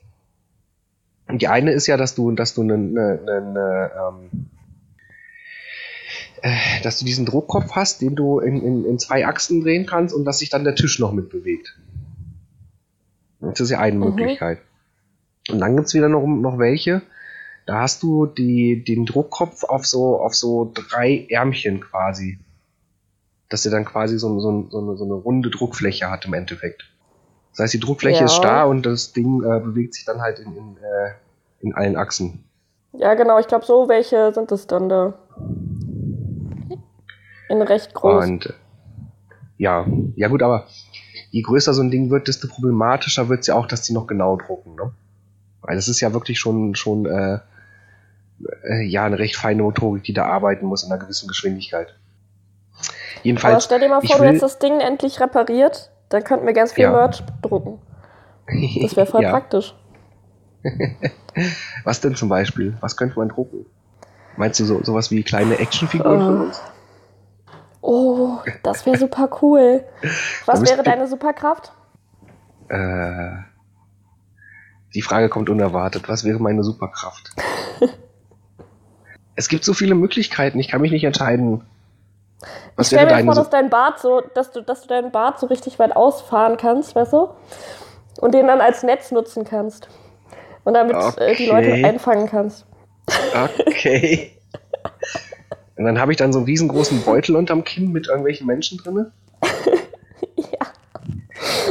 Und die eine ist ja, dass du, dass du einen, einen, einen, ähm, äh, dass du diesen Druckkopf hast, den du in, in, in zwei Achsen drehen kannst und dass sich dann der Tisch noch mitbewegt. Das ist ja eine Mhm. Möglichkeit. Und dann gibt's wieder noch, noch welche. Da hast du die, den Druckkopf auf so, auf so drei Ärmchen quasi. Dass der dann quasi so, so, so, eine, so eine runde Druckfläche hat im Endeffekt. Das heißt, die Druckfläche Ja. ist starr und das Ding äh, bewegt sich dann halt in, in, äh, in allen Achsen. Ja, genau. Ich glaube, so welche sind es dann da. In recht groß. Und äh, ja, ja gut, aber je größer so ein Ding wird, desto problematischer wird's ja auch, dass die noch genau drucken, ne? Weil das ist ja wirklich schon, schon äh, äh, ja, eine recht feine Motorik, die da arbeiten muss in einer gewissen Geschwindigkeit. Aber Jedenfalls, stell dir mal vor, du will- hättest das Ding endlich repariert. Dann könnten wir ganz viel Ja. Merch drucken. Das wäre voll ja. praktisch. Was denn zum Beispiel? Was könnte man drucken? Meinst du so, sowas wie kleine Actionfiguren von Oh. uns? Oh, das wäre super cool. Was wäre deine Superkraft? Äh, die Frage kommt unerwartet. Was wäre meine Superkraft? es gibt so viele Möglichkeiten, ich kann mich nicht entscheiden. Was ich stell wäre mir vor, deine dass dein Bart so, dass du, dass du deinen Bart so richtig weit ausfahren kannst, weißt du? Und den dann als Netz nutzen kannst. Und damit äh, die Leute Okay. einfangen kannst. Okay. Und dann habe ich dann so einen riesengroßen Beutel unterm Kinn mit irgendwelchen Menschen drinne. Ja.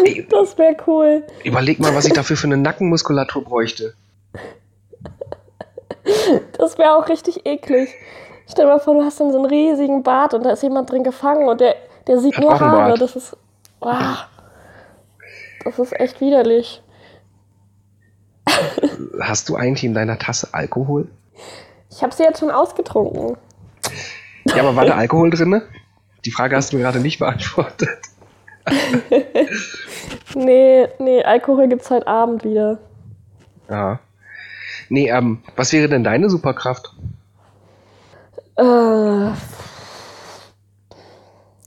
Ey, Das wäre cool. überleg mal, was ich dafür für eine Nackenmuskulatur bräuchte. Das wäre auch richtig eklig. Stell dir mal vor, du hast dann so einen riesigen Bart und da ist jemand drin gefangen und der, der sieht Hat nur Haare. Das ist. ah, das ist echt widerlich. Hast du eigentlich in deiner Tasse Alkohol? Ich habe sie jetzt schon ausgetrunken. Ja, aber war da Alkohol drin? Die Frage hast du mir gerade nicht beantwortet. Nee, nee, Alkohol gibt's heute Abend wieder. Ja. Nee, ähm, was wäre denn deine Superkraft? Äh,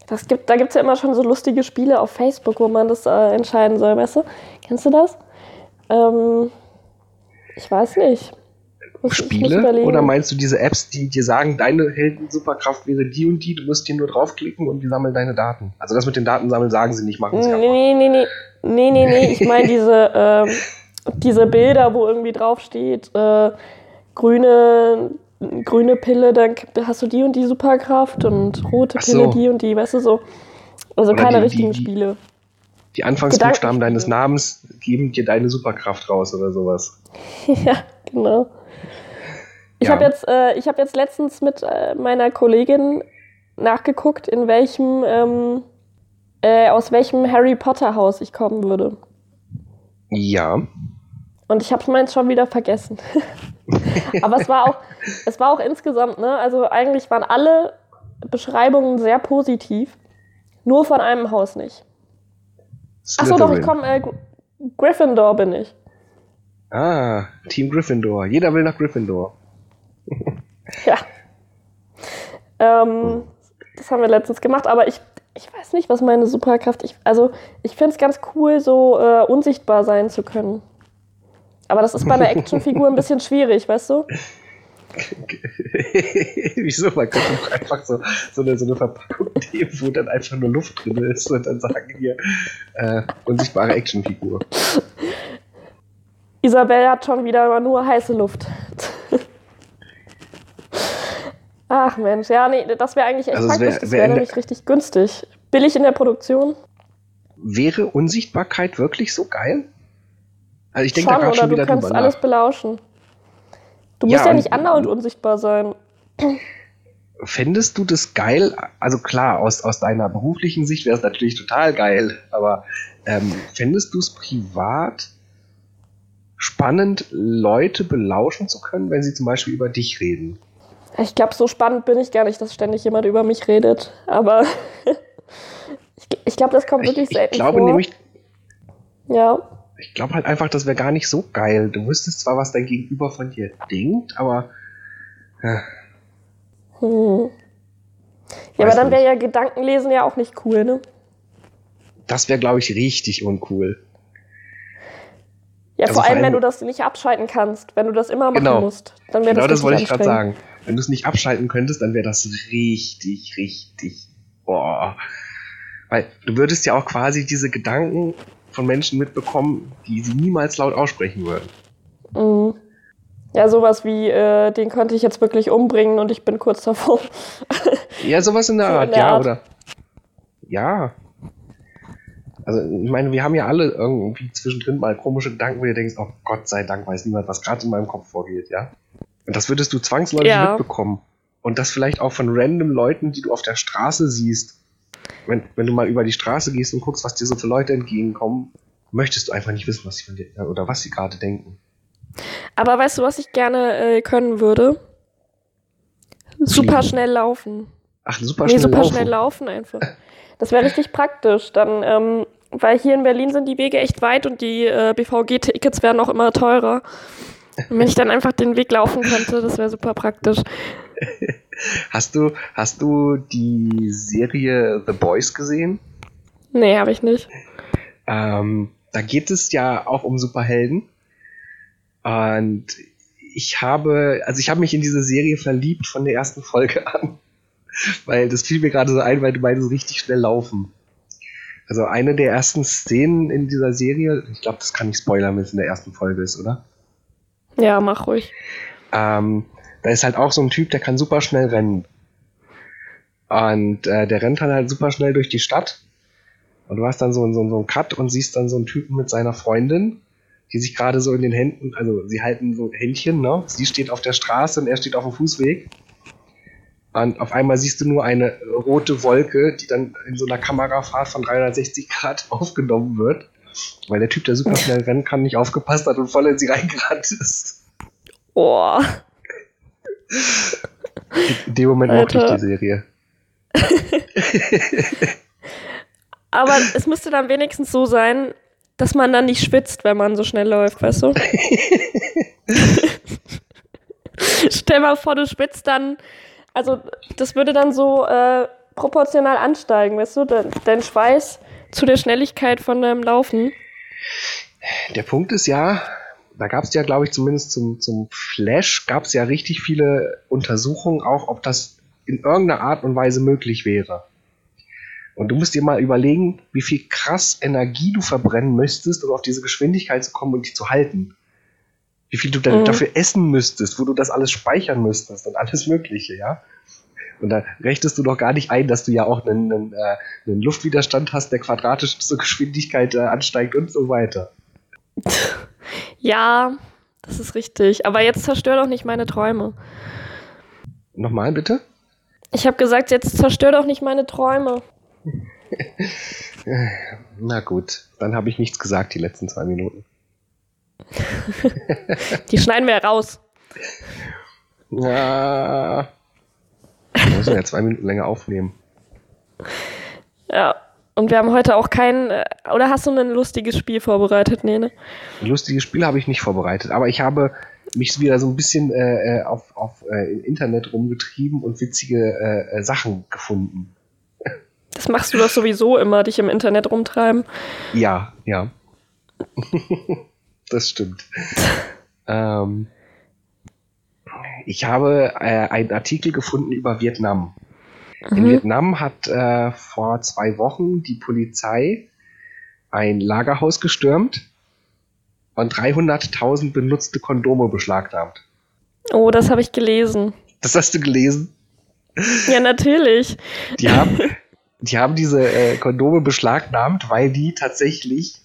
das gibt, da gibt es ja immer schon so lustige Spiele auf Facebook, wo man das äh, entscheiden soll, weißt du? Kennst du das? Ähm, ich weiß nicht. Spiele? Oder meinst du diese Apps, die dir sagen, deine Helden-Superkraft wäre die und die, du musst hier nur draufklicken und die sammeln deine Daten? Also das mit den Datensammeln sagen sie nicht, machen sie Nee, aber. nee, nee, nee, nee, nee, nee. Ich meine diese, ähm, diese Bilder, wo irgendwie draufsteht, äh, grüne, grüne Pille, dann hast du die und die Superkraft und rote so. Pille, die und die, weißt du so. Also Oder keine die- richtigen die- Spiele. Die Anfangsbuchstaben deines Namens geben dir deine Superkraft raus oder sowas. ja, genau. Ich Ja. habe jetzt, äh, ich hab jetzt letztens mit äh, meiner Kollegin nachgeguckt, in welchem, ähm, äh, aus welchem Harry Potter Haus ich kommen würde. Ja. Und ich habe meins schon wieder vergessen. Aber es war auch, es war auch insgesamt, ne? Also eigentlich waren alle Beschreibungen sehr positiv. Nur von einem Haus nicht. Achso, doch, ich komme, äh, Gr- Gryffindor bin ich. Ah, Team Gryffindor. Jeder will nach Gryffindor. Ja. Ähm, das haben wir letztens gemacht, aber ich, ich weiß nicht, was meine Superkraft ich Also, ich finde es ganz cool, so äh, unsichtbar sein zu können. Aber das ist bei einer Actionfigur ein bisschen schwierig, weißt du? Wieso? Man könnte doch einfach so, so, eine, so eine Verpackung nehmen, wo dann einfach nur Luft drin ist und dann sagen wir, äh, unsichtbare Actionfigur. Isabel hat schon wieder nur heiße Luft. Ach Mensch, ja, nee, das wäre eigentlich echt Also es wär- praktisch. das wär wäre nämlich richtig günstig. Billig in der Produktion. Wäre Unsichtbarkeit wirklich so geil? Also ich denke da schon, gerade oder schon du wieder kannst drüber alles nach. belauschen. Du Ja, musst ja nicht andauernd unsichtbar sein. Fändest du das geil? Also klar, aus, aus deiner beruflichen Sicht wäre es natürlich total geil, aber ähm, fändest du es privat spannend, Leute belauschen zu können, wenn sie zum Beispiel über dich reden? Ich glaube, so spannend bin ich gar nicht, dass ständig jemand über mich redet. Aber ich, ich glaube, das kommt Ich, wirklich ich selten glaube vor. nämlich, ja. ich glaube halt einfach, das wäre gar nicht so geil. Du wüsstest zwar, was dein Gegenüber von dir denkt, aber äh, Hm. Ja, Weiß aber dann wäre ja Gedankenlesen ja auch nicht cool, ne? das wäre, glaube ich, richtig uncool. Ja, Also vor allem, wenn du das nicht abschalten kannst, wenn du das immer machen Genau. musst, dann wäre Genau das das wollte ich gerade sagen. Wenn du es nicht abschalten könntest, dann wäre das richtig, richtig. Boah. Weil du würdest ja auch quasi diese Gedanken von Menschen mitbekommen, die sie niemals laut aussprechen würden. Mhm. Ja, sowas wie, äh, den könnte ich jetzt wirklich umbringen und ich bin kurz davor. Ja, sowas in der So in Art, der ja, Art. oder? Ja. Also, ich meine, wir haben ja alle irgendwie zwischendrin mal komische Gedanken, wo du denkst, oh Gott sei Dank weiß niemand, was gerade in meinem Kopf vorgeht, ja? Und das würdest du zwangsläufig Ja. mitbekommen. Und das vielleicht auch von random Leuten, die du auf der Straße siehst. Wenn, wenn du mal über die Straße gehst und guckst, was dir so für Leute entgegenkommen, möchtest du einfach nicht wissen, was sie von dir oder was sie gerade denken. Aber weißt du, was ich gerne äh, können würde? Super schnell laufen. Ach, super nee, schnell super laufen. schnell laufen einfach. Das wäre richtig praktisch. Dann, ähm, weil hier in Berlin sind die Wege echt weit und die äh, BVG-Tickets werden auch immer teurer. Und wenn ich dann einfach den Weg laufen könnte, das wäre super praktisch. Hast du, hast du die Serie The Boys gesehen? Nee, habe ich nicht. Ähm, da geht es ja auch um Superhelden. Und ich habe, also ich habe mich in diese Serie verliebt von der ersten Folge an. Weil das fiel mir gerade so ein, weil du meinst, richtig schnell laufen. Also eine der ersten Szenen in dieser Serie, ich glaube, das kann ich spoilern, wenn es in der ersten Folge ist, oder? Ja, mach ruhig. Ähm, da ist halt auch so ein Typ, der kann super schnell rennen. Und äh, der rennt dann halt super schnell durch die Stadt. Und du hast dann so, so, so einen Cut und siehst dann so einen Typen mit seiner Freundin, die sich gerade so in den Händen, also sie halten so Händchen, ne? Sie steht auf der Straße und er steht auf dem Fußweg. Und auf einmal siehst du nur eine rote Wolke, die dann in so einer Kamerafahrt von 360 Grad aufgenommen wird. Weil der Typ, der super schnell rennen kann, nicht aufgepasst hat und voll in sie reingerannt ist. Oh. In dem Moment mochte ich die Serie. Aber es müsste dann wenigstens so sein, dass man dann nicht schwitzt, wenn man so schnell läuft, weißt du? Stell mal vor, du schwitzt dann, also das würde dann so äh, proportional ansteigen, weißt du? Dein Schweiß zu der Schnelligkeit von deinem Laufen. Der Punkt ist ja, da gab es ja, glaube ich, zumindest zum, zum Flash, gab es ja richtig viele Untersuchungen auch, ob das in irgendeiner Art und Weise möglich wäre. Und du musst dir mal überlegen, wie viel krass Energie du verbrennen müsstest, um auf diese Geschwindigkeit zu kommen und dich zu halten. Wie viel du Mhm. dafür essen müsstest, wo du das alles speichern müsstest und alles Mögliche, ja. Und da rechtest du doch gar nicht ein, dass du ja auch einen, einen, äh, einen Luftwiderstand hast, der quadratisch zur Geschwindigkeit äh, ansteigt und so weiter. Ja, das ist richtig. Aber jetzt zerstör doch nicht meine Träume. Nochmal bitte? Ich habe gesagt, jetzt zerstör doch nicht meine Träume. Na gut, dann habe ich nichts gesagt die letzten zwei Minuten. Die schneiden wir raus. Ja. Wir müssen ja zwei Minuten länger aufnehmen. Ja. Und wir haben heute auch kein. äh, Oder hast du ein lustiges Spiel vorbereitet? Nee, ne? Ein lustiges Spiel habe ich nicht vorbereitet, aber ich habe mich wieder so ein bisschen äh, äh, auf, auf äh, im Internet rumgetrieben und witzige äh, äh, Sachen gefunden. Das machst du doch sowieso immer, dich im Internet rumtreiben. Ja, ja. das stimmt. ähm, ich habe äh, einen Artikel gefunden über Vietnam. In Mhm. Vietnam hat äh, vor zwei Wochen die Polizei ein Lagerhaus gestürmt und 300.000 benutzte Kondome beschlagnahmt. Oh, das habe ich gelesen. Das hast du gelesen? Ja, natürlich. Die haben, die haben diese äh, Kondome beschlagnahmt, weil die tatsächlich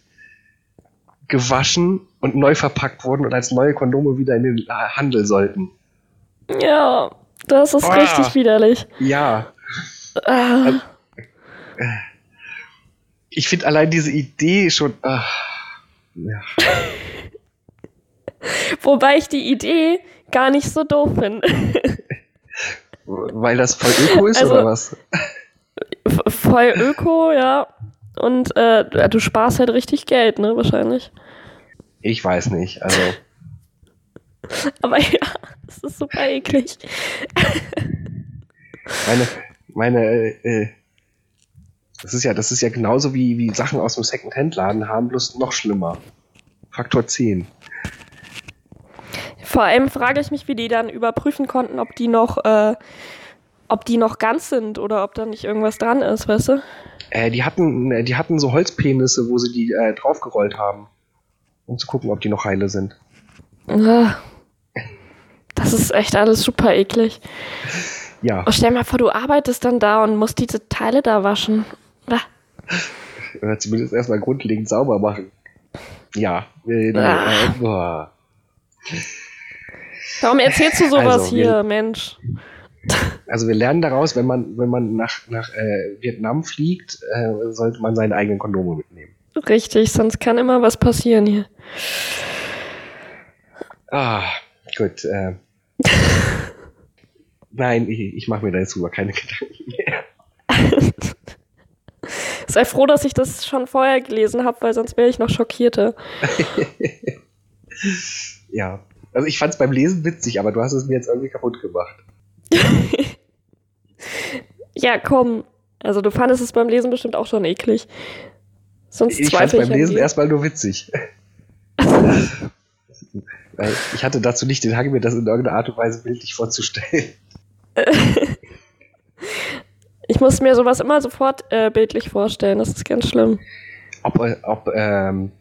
gewaschen und neu verpackt wurden und als neue Kondome wieder in den Handel sollten. Ja, das ist Ah. richtig widerlich. Ja, Ah, ich finde allein diese Idee schon. ah, ja. wobei ich die Idee gar nicht so doof finde. Weil das voll öko ist Also- oder was? Voll öko, ja. Und äh, du sparst halt richtig Geld, ne, wahrscheinlich. Ich weiß nicht. Also, Aber ja, das ist super eklig. meine, meine, äh, äh, das ist ja, das ist ja genauso wie, wie Sachen aus dem Second-Hand-Laden haben, bloß noch schlimmer. Faktor 10. Vor allem frage ich mich, wie die dann überprüfen konnten, ob die noch, äh, ob die noch ganz sind oder ob da nicht irgendwas dran ist, weißt du? Äh, die hatten, äh, die hatten so Holzpenisse, wo sie die äh, draufgerollt haben. Um zu gucken, ob die noch heile sind. Ah. Das ist echt alles super eklig. Ja, Oh, stell mal vor, du arbeitest dann da und musst diese Teile da waschen. Ah. oder zumindest erstmal grundlegend sauber machen. Ja, boah. Warum erzählst du sowas Also, wir- hier, Mensch? Also wir lernen daraus, wenn man, wenn man nach, nach äh, Vietnam fliegt, äh, sollte man seine eigenen Kondome mitnehmen. Richtig, sonst kann immer was passieren hier. Ah, gut. Äh. Nein, ich, ich mache mir da jetzt drüber keine Gedanken mehr. Sei froh, dass ich das schon vorher gelesen habe, weil sonst wäre ich noch schockierter. Ja. Also ich fand es beim Lesen witzig, aber du hast es mir jetzt irgendwie kaputt gemacht. Ja, komm. Also du fandest es beim Lesen bestimmt auch schon eklig. Sonst Ich fand es beim Lesen erstmal nur witzig. Weil ich hatte dazu nicht den Hang, mir das in irgendeiner Art und Weise bildlich vorzustellen. Ich muss mir sowas immer sofort äh, bildlich vorstellen. Das ist ganz schlimm. Ob, äh, ob, ähm,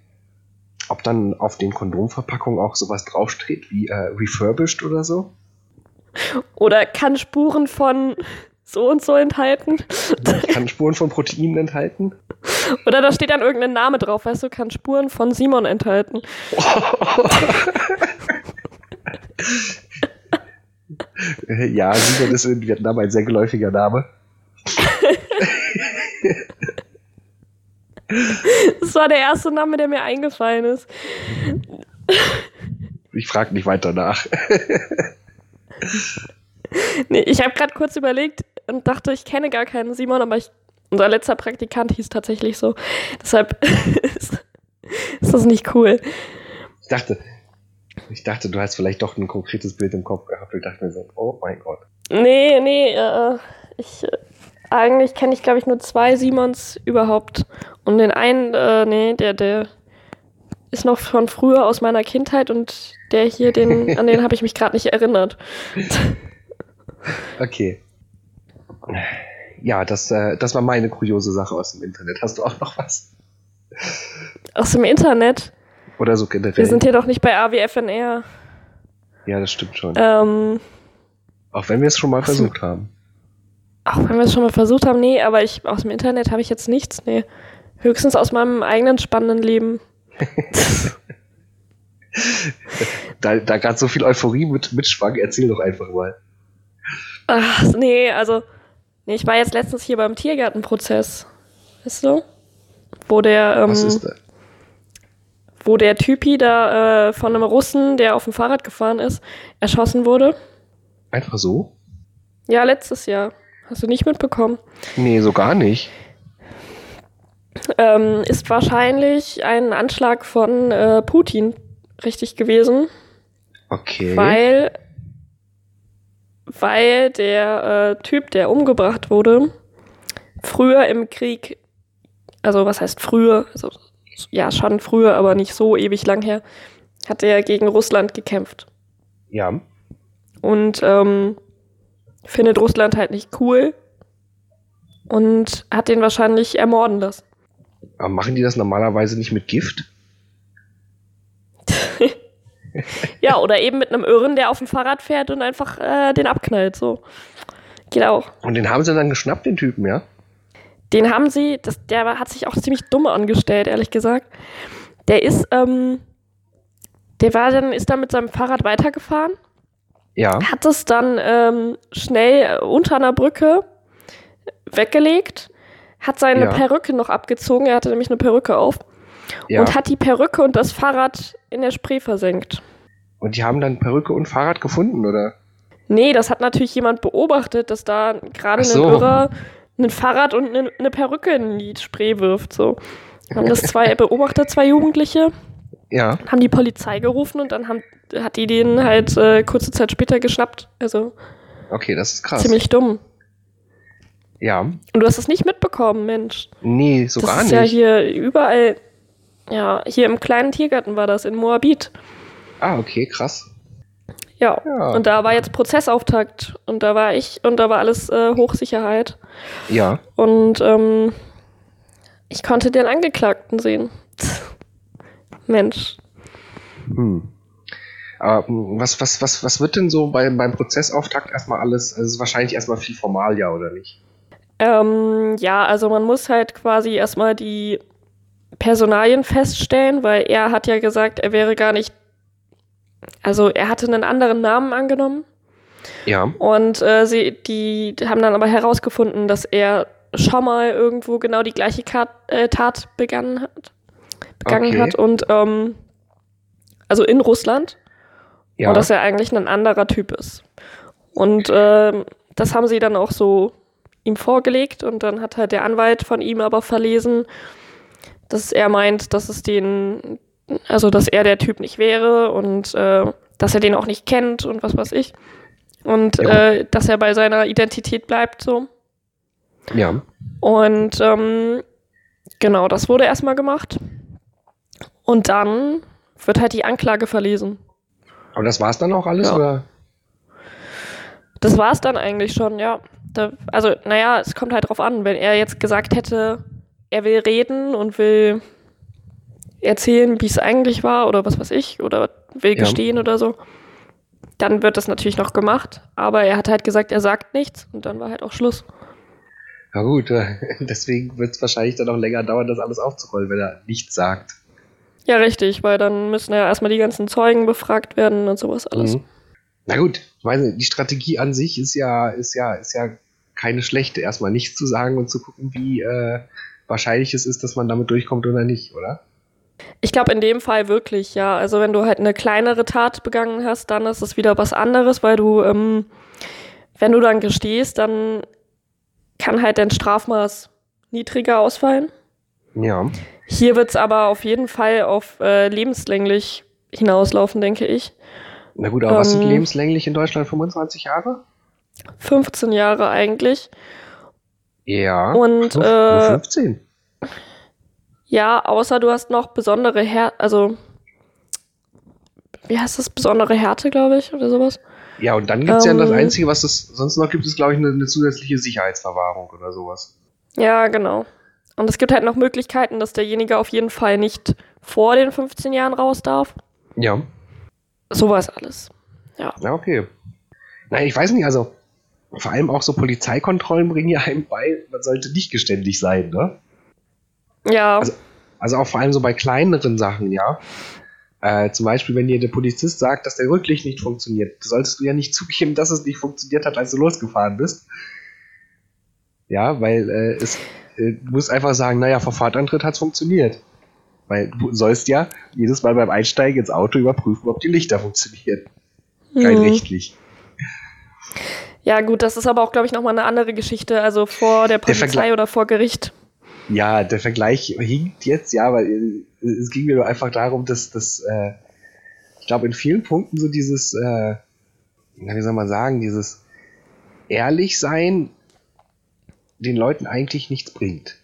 ob dann auf den Kondomverpackungen auch sowas draufsteht wie äh, refurbished oder so? Oder kann Spuren von so und so enthalten. Kann Spuren von Proteinen enthalten? Oder da steht dann irgendein Name drauf, weißt du, kann Spuren von Simon enthalten. ja, Simon ist in Vietnam ein sehr geläufiger Name. Das war der erste Name, der mir eingefallen ist. Ich frage nicht weiter nach. Nee, ich habe gerade kurz überlegt und dachte, ich kenne gar keinen Simon, aber ich, unser letzter Praktikant hieß tatsächlich so. Deshalb ist, ist das nicht cool. Ich dachte, ich dachte, du hast vielleicht doch ein konkretes Bild im Kopf gehabt. Ich dachte mir so, oh mein Gott. Nee, nee, äh, ich, äh, eigentlich kenne ich, glaube ich, nur zwei Simons überhaupt. Und den einen, äh, nee, der, der ist noch von früher aus meiner Kindheit und der hier, den, an den habe ich mich gerade nicht erinnert. Okay. Ja, das, äh, das war meine kuriose Sache aus dem Internet. Hast du auch noch was? Aus dem Internet. Oder so generell? Wir sind hier doch nicht bei AWFNR. ja, das stimmt schon. Ähm, auch wenn wir es schon mal versucht haben. auch wenn wir es schon mal versucht haben, nee, aber ich aus dem Internet habe ich jetzt nichts, nee. Höchstens aus meinem eigenen spannenden Leben. Da, da gerade so viel Euphorie mit, mitschwang, erzähl doch einfach mal. Ach, nee, also, nee, ich war jetzt letztens hier beim Tiergartenprozess. Weißt du? Wo der, ähm, Was ist da? wo der Typi da äh, von einem Russen, der auf dem Fahrrad gefahren ist, erschossen wurde. Einfach so? Ja, letztes Jahr. Hast du nicht mitbekommen? Nee, so gar nicht. Ähm, ist wahrscheinlich ein Anschlag von äh, Putin richtig gewesen, Okay. weil, weil der äh, Typ, der umgebracht wurde, früher im Krieg, also was heißt früher, also ja schon früher, aber nicht so ewig lang her, hat er gegen Russland gekämpft. ja. und ähm, findet Russland halt nicht cool und hat den wahrscheinlich ermorden lassen. Aber machen die das normalerweise nicht mit Gift? Ja, oder eben mit einem Irren, der auf dem Fahrrad fährt und einfach äh, den abknallt. So. Geht auch. Und den haben sie dann geschnappt, den Typen, ja? Den haben sie, das, der hat sich auch ziemlich dumm angestellt, ehrlich gesagt. Der ist, ähm, der war dann, ist dann mit seinem Fahrrad weitergefahren, Ja. hat es dann ähm, schnell äh, unter einer Brücke weggelegt, hat seine Ja. Perücke noch abgezogen, er hatte nämlich eine Perücke auf, ja. und hat die Perücke und das Fahrrad in der Spree versenkt. Und die haben dann Perücke und Fahrrad gefunden, oder? Nee, das hat natürlich jemand beobachtet, dass da gerade so. ein Irrer ein Fahrrad und eine, eine Perücke in die Spree wirft. So. Haben das zwei beobachtet, zwei Jugendliche, Ja. haben die Polizei gerufen und dann haben, hat die den halt äh, kurze Zeit später geschnappt. Also Okay, das ist krass. ziemlich dumm. Ja. Und du hast es nicht mitbekommen, Mensch. Nee, so das gar ist nicht. ja hier überall. Ja, hier im kleinen Tiergarten war das, in Moabit. Ah, okay, krass. Ja. Ja. Und da war jetzt Prozessauftakt und da war ich und da war alles äh, Hochsicherheit. Ja. Und ähm, ich konnte den Angeklagten sehen. Mensch. Hm. Aber hm, was, was, was, was wird denn so bei, beim Prozessauftakt erstmal alles? Also es ist wahrscheinlich erstmal viel Formalia, oder nicht? Ähm, ja, also man muss halt quasi erstmal die Personalien feststellen, weil er hat ja gesagt, er wäre gar nicht. Also er hatte einen anderen Namen angenommen Ja. und äh, sie, die haben dann aber herausgefunden, dass er schon mal irgendwo genau die gleiche Kat äh, Tat begangen hat, begangen Okay. hat und ähm, also in Russland Ja. und dass er eigentlich ein anderer Typ ist. Und ähm, das haben sie dann auch so ihm vorgelegt und dann hat halt der Anwalt von ihm aber verlesen, dass er meint, dass es den, also dass er der Typ nicht wäre und äh, dass er den auch nicht kennt und was weiß ich. Und Ja. äh, dass er bei seiner Identität bleibt so. ja. Und ähm, genau, das wurde erstmal gemacht. Und dann wird halt die Anklage verlesen. Aber das war's dann auch alles, Ja. oder? Das war's dann eigentlich schon, ja. Da, also, naja, es kommt halt drauf an, wenn er jetzt gesagt hätte, er will reden und will erzählen, wie es eigentlich war oder was weiß ich, oder will Ja. gestehen oder so, dann wird das natürlich noch gemacht. Aber er hat halt gesagt, er sagt nichts und dann war halt auch Schluss. Na gut, deswegen wird es wahrscheinlich dann auch länger dauern, das alles aufzurollen, wenn er nichts sagt. Ja, richtig, weil dann müssen ja erstmal die ganzen Zeugen befragt werden und sowas alles. Mhm. Na gut, ich meine, die Strategie an sich ist ja, ist ja, ist ja keine schlechte, erstmal nichts zu sagen und zu gucken, wie äh, wahrscheinlich es ist, dass man damit durchkommt oder nicht, oder? Ich glaube in dem Fall wirklich, ja. Also wenn du halt eine kleinere Tat begangen hast, dann ist es wieder was anderes, weil du, ähm, wenn du dann gestehst, dann kann halt dein Strafmaß niedriger ausfallen. Ja. Hier wird's aber auf jeden Fall auf äh, lebenslänglich hinauslaufen, denke ich. Na gut, aber was sind Ähm. lebenslänglich in Deutschland? 25 Jahre? 15 Jahre eigentlich. Ja. Und, Fünf- äh, nur 15. Ja, außer du hast noch besondere Härte, also wie heißt das? Besondere Härte, glaube ich, oder sowas. Ja, und dann gibt es ja das ähm, Einzige, was es sonst noch gibt, ist, glaube ich, eine, eine zusätzliche Sicherheitsverwahrung oder sowas. Ja, genau. Und es gibt halt noch Möglichkeiten, dass derjenige auf jeden Fall nicht vor den 15 Jahren raus darf. Ja. Sowas alles. Ja. Ja, okay. Nein, ich weiß nicht, also vor allem auch so Polizeikontrollen bringen ja einem bei, man sollte nicht geständig sein, ne? Ja, Also- Also auch vor allem so bei kleineren Sachen, ja. Äh, zum Beispiel, wenn dir der Polizist sagt, dass der Rücklicht nicht funktioniert, solltest du ja nicht zugeben, dass es nicht funktioniert hat, als du losgefahren bist. Ja, weil äh, es, äh, du musst einfach sagen, naja, vor Fahrtantritt hat es funktioniert. Weil du sollst ja jedes Mal beim Einsteigen ins Auto überprüfen, ob die Lichter funktionieren. Rein Mhm. rechtlich. Ja gut, das ist aber auch, glaube ich, nochmal eine andere Geschichte. Also vor der Der Polizei Vergleich- oder vor Gericht. Ja, der Vergleich hinkt jetzt, ja, weil äh, es ging mir nur einfach darum, dass das, äh, ich glaube, in vielen Punkten so dieses, äh, wie soll man sagen, dieses ehrlich sein den Leuten eigentlich nichts bringt.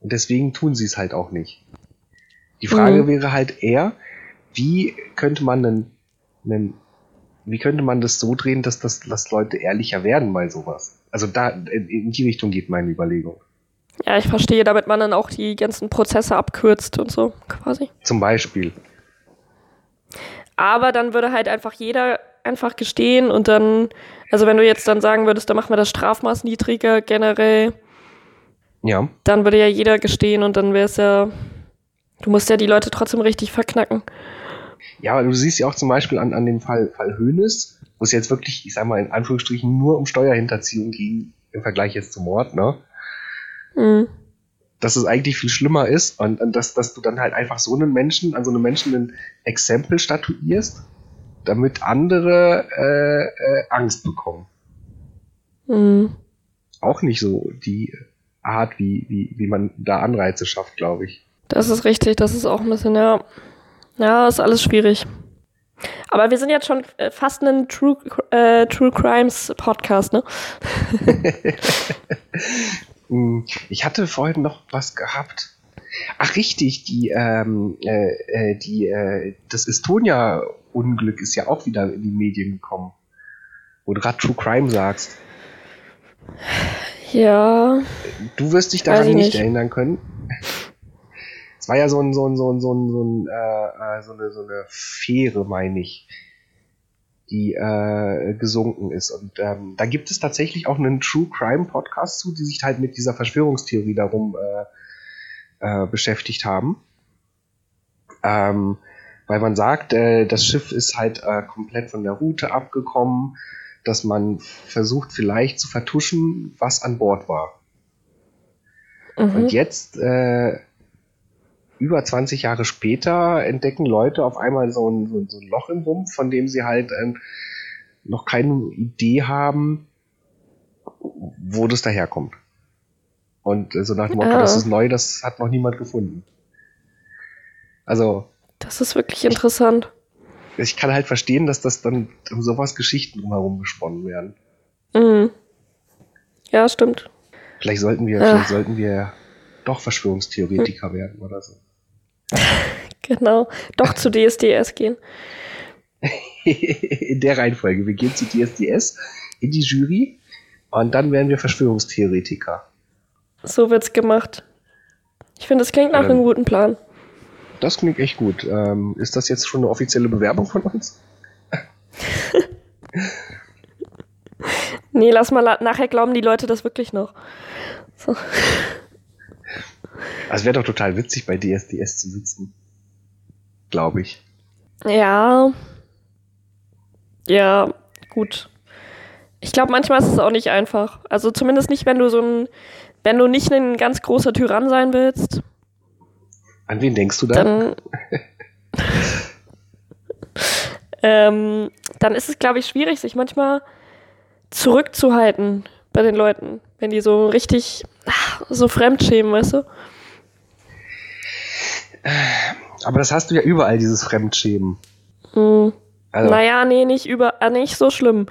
Und deswegen tun sie es halt auch nicht. Die Frage Mhm. wäre halt eher, wie könnte man einen, einen, wie könnte man das so drehen, dass das, dass Leute ehrlicher werden bei sowas? Also da, in, in die Richtung geht meine Überlegung. Ja, ich verstehe, damit man dann auch die ganzen Prozesse abkürzt und so, quasi. Zum Beispiel. Aber dann würde halt einfach jeder einfach gestehen und dann, also wenn du jetzt dann sagen würdest, dann machen wir das Strafmaß niedriger generell, Ja. dann würde ja jeder gestehen und dann wäre es ja, du musst ja die Leute trotzdem richtig verknacken. Ja, aber du siehst ja auch zum Beispiel an, an dem Fall, Fall Hoeneß, wo es jetzt wirklich, ich sag mal, in Anführungsstrichen nur um Steuerhinterziehung ging, im Vergleich jetzt zum Mord, ne? Mhm. Dass es eigentlich viel schlimmer ist und, und dass, dass du dann halt einfach so einen Menschen, an so einem Menschen ein Exempel statuierst, damit andere äh, äh, Angst bekommen. Mhm. Auch nicht so die Art, wie, wie, wie man da Anreize schafft, glaube ich. Das ist richtig, das ist auch ein bisschen, ja. Ja, ist alles schwierig. Aber wir sind jetzt schon äh, fast ein True, äh, True Crimes Podcast, ne? Hm, Ich hatte vorhin noch was gehabt. Ach richtig, die, ähm, äh, äh, die, äh, das Estonia-Unglück ist ja auch wieder in die Medien gekommen. Wo du gerade True Crime sagst. Ja. Du wirst dich daran ich nicht, nicht. erinnern können. War ja so ein, so ein, so ein, so ein, so ein, äh, äh, so eine, so eine Fähre, meine ich, die äh, gesunken ist. Und ähm, da gibt es tatsächlich auch einen True Crime Podcast zu, die sich halt mit dieser Verschwörungstheorie darum äh, äh, beschäftigt haben. Ähm, weil man sagt, äh, das Schiff ist halt äh, komplett von der Route abgekommen, dass man versucht vielleicht zu vertuschen, was an Bord war. Mhm. Und jetzt, äh, über 20 Jahre später, entdecken Leute auf einmal so ein, so, ein Loch im Rumpf, von dem sie halt ähm, noch keine Idee haben, wo das daherkommt. Und äh, so nach dem Motto, Ah. das ist neu, das hat noch niemand gefunden. Also, Das ist wirklich interessant. ich kann halt verstehen, dass das dann um sowas Geschichten drumherum gesponnen werden. Mhm. Ja, stimmt. Vielleicht sollten wir, Ah. vielleicht sollten wir doch Verschwörungstheoretiker werden oder so. Genau. Doch zu DSDS gehen. in der Reihenfolge. Wir gehen zu DSDS, in die Jury und dann werden wir Verschwörungstheoretiker. So wird's gemacht. Ich finde, das klingt nach Ähm. einem guten Plan. Das klingt echt gut. Ähm, ist das jetzt schon eine offizielle Bewerbung von uns? Nee, lass mal nachher glauben die Leute das wirklich noch. So. Also wäre doch total witzig, bei DSDS zu sitzen. Glaube ich. Ja. Ja, gut. Ich glaube, manchmal ist es auch nicht einfach. Also zumindest nicht, wenn du so ein, wenn du nicht ein ganz großer Tyrann sein willst, An wen denkst du da? dann, ähm, dann ist es, glaube ich, schwierig, sich manchmal zurückzuhalten bei den Leuten, wenn die so richtig ah, so fremdschämen, weißt du? Aber das hast du ja überall, dieses Fremdschämen. Hm. Also, Naja, nee, nicht über, äh, nicht so schlimm.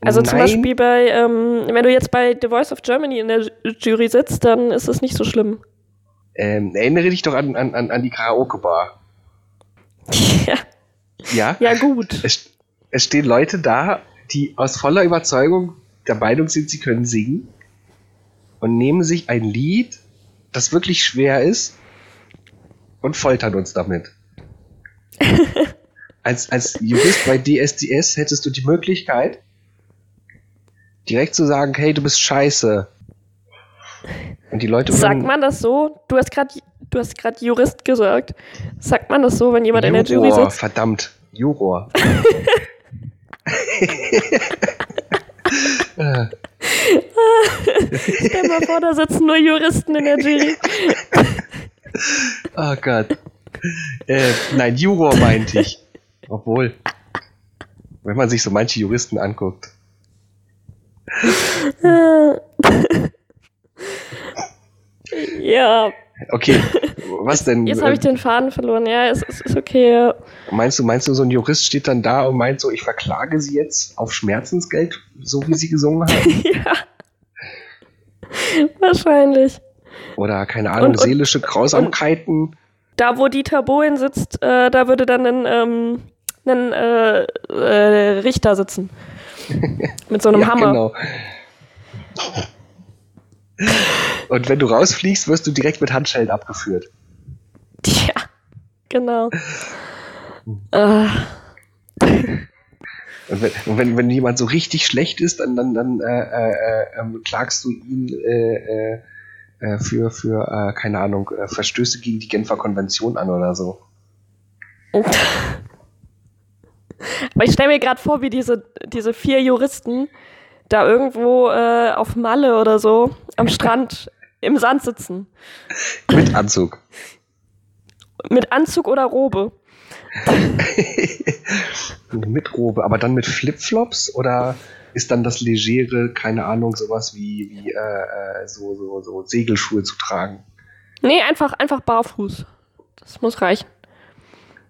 Also zum Nein. Beispiel bei, ähm, wenn du jetzt bei The Voice of Germany in der Ju- Jury sitzt, dann ist es nicht so schlimm. ähm, erinnere dich doch an, an, an an die Karaoke-Bar. ja, Ja? ja, gut. Es, es stehen Leute da, die aus voller Überzeugung der Meinung sind, sie können singen und nehmen sich ein Lied, das wirklich schwer ist und foltern uns damit. als, als Jurist bei DSDS hättest du die Möglichkeit, direkt zu sagen, hey, du bist scheiße. Und die Leute Sagt man das so? Du hast gerade du hast gerade Jurist gesagt. Sagt man das so, wenn jemand in der Jury Juror, sitzt? verdammt, Juror. Äh, Stell mal vor, da sitzen nur Juristen in der Jury. oh Gott. Äh, nein, Juror meinte ich. Obwohl, wenn man sich so manche Juristen anguckt. ja, Okay, was denn? jetzt habe ich den Faden verloren. Ja, es, es ist okay. Ja. Meinst du, meinst du, so ein Jurist steht dann da und meint so, ich verklage sie jetzt auf Schmerzensgeld, so wie sie gesungen haben? ja. Wahrscheinlich. Oder keine Ahnung, Und- und- seelische Grausamkeiten? Da, wo Dieter Bohlen sitzt, äh, da würde dann ein, ähm, ein äh, äh, Richter sitzen. Mit so einem ja, Hammer. genau. Und wenn du rausfliegst, wirst du direkt mit Handschellen abgeführt. Ja, genau. Äh, wenn, wenn, wenn jemand so richtig schlecht ist, dann, dann, dann äh, äh, ähm, klagst du ihn äh, äh, äh, für, für äh, keine Ahnung, Verstöße gegen die Genfer Konvention an oder so. Aber ich stelle mir gerade vor, wie diese, diese vier Juristen da irgendwo auf Malle oder so am Strand im Sand sitzen. Mit Anzug. Mit Anzug oder Robe. mit Robe, aber dann mit Flipflops oder ist dann das Legere, keine Ahnung, sowas wie, wie äh, äh, so, so, so Segelschuhe zu tragen? Nee, einfach, einfach barfuß. Das muss reichen.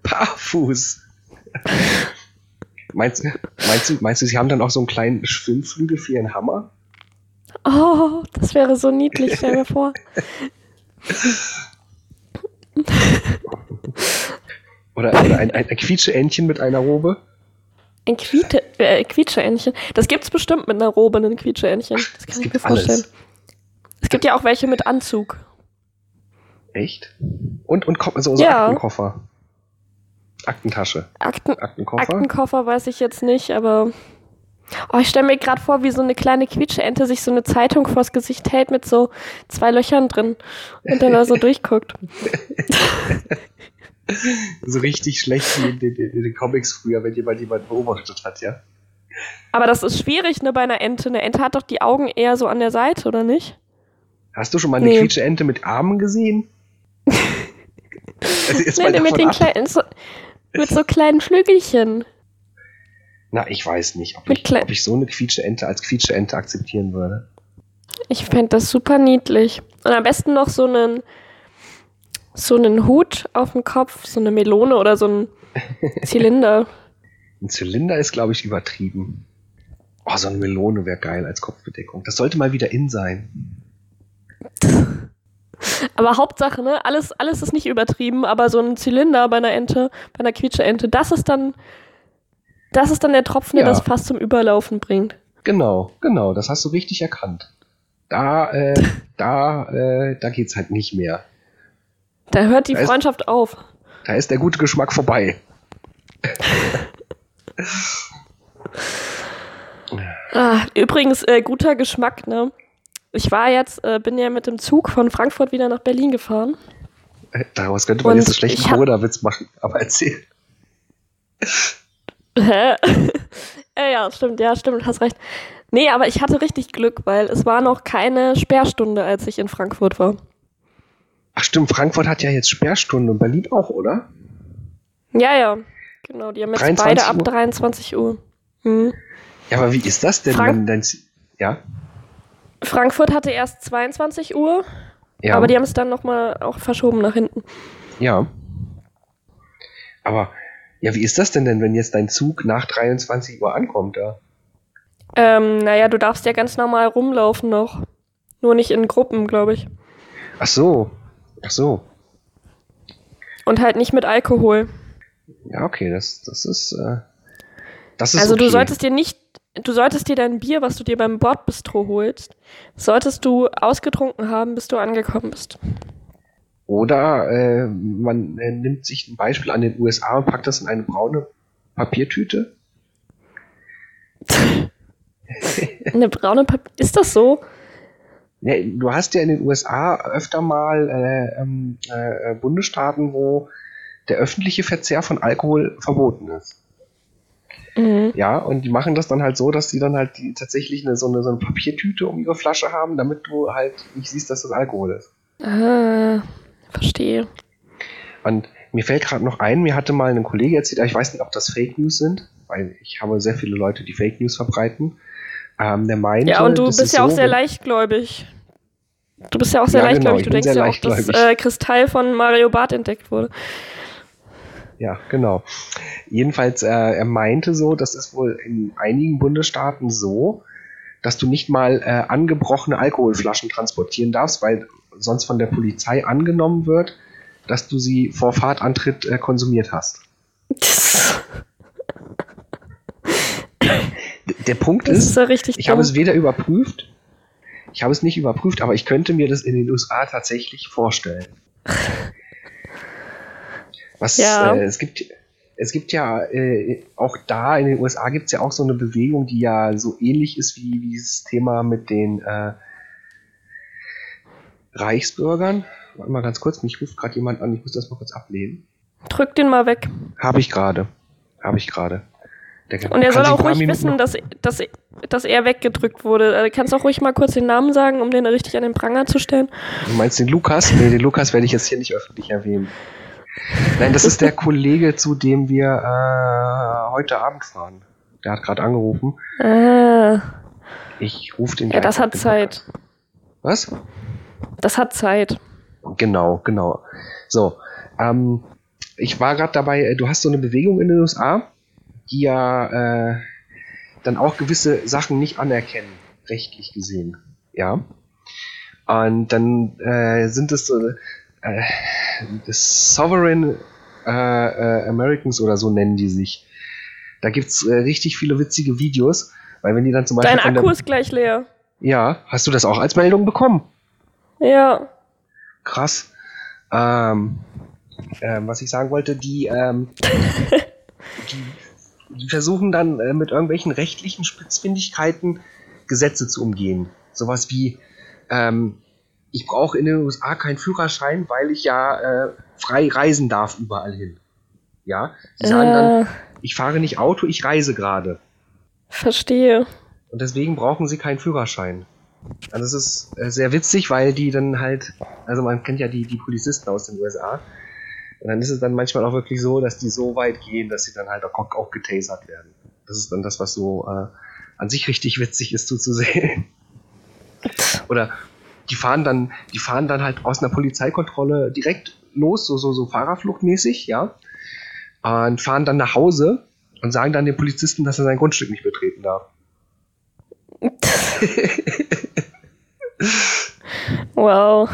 Barfuß. meinst, meinst, du, meinst du, sie haben dann auch so einen kleinen Schwimmflügel für ihren Hammer? Oh, das wäre so niedlich, stell mir vor. Oder, oder ein, ein, ein Quietscheentchen mit einer Robe? Ein Quiete, äh, Quietscheentchen. Das gibt's bestimmt mit einer Robe, ein Quietscheentchen. Das Es kann ich gibt mir vorstellen. alles. Es gibt ja auch welche mit Anzug. Echt? Und, und so, so Ja. Aktenkoffer. Aktentasche. Akten, Aktenkoffer. Aktenkoffer weiß ich jetzt nicht, aber. Oh, ich stelle mir gerade vor, wie so eine kleine Quietscheente sich so eine Zeitung vors Gesicht hält mit so zwei Löchern drin und dann da so durchguckt. so richtig schlecht wie in den, in den Comics früher, wenn jemand jemanden beobachtet hat, ja? Aber das ist schwierig, ne, bei einer Ente. Eine Ente hat doch die Augen eher so an der Seite, oder nicht? Hast du schon mal eine Nee. Quietscheente mit Armen gesehen? Also jetzt mit den kleinen, so, mit so kleinen Flügelchen. Na, ich weiß nicht, ob ich, ob ich so eine Quietscheente als Quietscheente akzeptieren würde. Ich fände das super niedlich. Und am besten noch so einen, so einen Hut auf dem Kopf, so eine Melone oder so ein Zylinder. Ein Zylinder ist, glaube ich, übertrieben. Oh, so eine Melone wäre geil als Kopfbedeckung. Das sollte mal wieder in sein. Aber Hauptsache, ne, alles, alles ist nicht übertrieben, aber so ein Zylinder bei einer Ente, bei einer Quietscheente, das ist dann, das ist dann der Tropfen, der Ja. das fast zum Überlaufen bringt. Genau, genau, das hast du richtig erkannt. Da, äh, da, äh, da geht's halt nicht mehr. Da hört die Da ist- Freundschaft auf. Da ist der gute Geschmack vorbei. Ah, übrigens, äh, guter Geschmack, ne? Ich war jetzt, äh, bin ja mit dem Zug von Frankfurt wieder nach Berlin gefahren. Äh, Daraus könnte man Und jetzt einen schlechten Corona-Witz machen, aber erzähl. Hä? äh, ja, stimmt, ja, stimmt, hast recht. Nee, aber ich hatte richtig Glück, weil es war noch keine Sperrstunde, als ich in Frankfurt war. Ach stimmt, Frankfurt hat ja jetzt Sperrstunde und Berlin auch, oder? Ja, ja. Genau, die haben jetzt 23 beide ab Uhr? 23 Uhr. Hm. Ja, aber wie ist das denn, Frank- wenn dein Ja? Frankfurt hatte erst 22 Uhr, Ja. aber die haben es dann nochmal auch verschoben nach hinten. Ja. Aber, ja, wie ist das denn denn, wenn jetzt dein Zug nach 23 Uhr ankommt, da? Ähm, naja, du darfst ja ganz normal rumlaufen noch. Nur nicht in Gruppen, glaube ich. Ach so. Ach so. Und halt nicht mit Alkohol. Ja, okay, das, das ist, äh, das ist Also okay. du solltest dir nicht, du solltest dir dein Bier, was du dir beim Bordbistro holst, solltest du ausgetrunken haben, bis du angekommen bist. Oder äh, man äh, nimmt sich ein Beispiel an den USA und packt das in eine braune Papiertüte. Eine braune Papier. Ist das so? Ja, du hast ja in den USA öfter mal äh, ähm, äh, Bundesstaaten, wo der öffentliche Verzehr von Alkohol verboten ist. Mhm. Ja, und die machen das dann halt so, dass sie dann halt die, tatsächlich eine, so, eine, so eine Papiertüte um ihre Flasche haben, damit du halt nicht siehst, dass das Alkohol ist. Ah, verstehe. Und mir fällt gerade noch ein, mir hatte mal ein Kollege erzählt, aber ich weiß nicht, ob das Fake News sind, weil ich habe sehr viele Leute, die Fake News verbreiten. Ähm, der meinte, Ja, und du bist ist ja auch so, sehr wenn- leichtgläubig. Du bist ja auch sehr Ja, genau, leichtgläubig. ich du denkst ja auch, dass äh, Kristall von Mario Barth entdeckt wurde. Ja, genau. Jedenfalls, äh, er meinte so, das ist wohl in einigen Bundesstaaten so, dass du nicht mal äh, angebrochene Alkoholflaschen transportieren darfst, weil sonst von der Polizei angenommen wird, dass du sie vor Fahrtantritt äh, konsumiert hast. Der Punkt ist, ist ich habe es weder überprüft, ich habe es nicht überprüft, aber ich könnte mir das in den USA tatsächlich vorstellen. Was Ja. äh, es gibt, es gibt ja äh, auch da in den USA gibt es ja auch so eine Bewegung, die ja so ähnlich ist wie, wie dieses Thema mit den äh, Reichsbürgern. Warte mal ganz kurz, mich ruft gerade jemand an, ich muss das mal kurz ablehnen. Drück den mal weg. Habe ich gerade. Habe ich gerade. Und er soll auch ruhig Minuten wissen, dass, dass, dass er weggedrückt wurde. Äh, kannst auch ruhig mal kurz den Namen sagen, um den richtig an den Pranger zu stellen. Du meinst den Lukas? Nee, den Lukas werde ich jetzt hier nicht öffentlich erwähnen. Nein, das ist der Kollege, zu dem wir äh, heute Abend fahren. Der hat gerade angerufen. Ah, Ich rufe den ja, das hat Zeit. Podcast. Was? Das hat Zeit. Genau, genau. So, ähm, ich war gerade dabei, äh, du hast so eine Bewegung in den USA, die ja äh, dann auch gewisse Sachen nicht anerkennen, rechtlich gesehen. Ja. Und dann äh, sind es so äh, das Sovereign äh, äh, Americans oder so nennen die sich. Da gibt's äh, richtig viele witzige Videos, weil wenn die dann zum Beispiel Dein Akku ist gleich leer. ja, hast du das auch als Meldung bekommen? Ja. Krass. Ähm, ähm, was ich sagen wollte, die, ähm, die, die versuchen dann äh, mit irgendwelchen rechtlichen Spitzfindigkeiten Gesetze zu umgehen. Sowas wie, ähm, ich brauche in den USA keinen Führerschein, weil ich ja äh, frei reisen darf überall hin. Ja, sie sagen dann, Äh, ich fahre nicht Auto, ich reise gerade. verstehe. Und deswegen brauchen sie keinen Führerschein. Also es ist äh, sehr witzig, weil die dann halt, also man kennt ja die, die Polizisten aus den USA. Und dann ist es dann manchmal auch wirklich so, dass die so weit gehen, dass sie dann halt auch, auch getasert werden. Das ist dann das, was so äh, an sich richtig witzig ist zuzusehen. Oder die fahren dann, die fahren dann halt aus einer Polizeikontrolle direkt los, so, so, so Fahrerfluchtmäßig, ja. Und fahren dann nach Hause und sagen dann dem Polizisten, dass er sein Grundstück nicht betreten darf. Wow.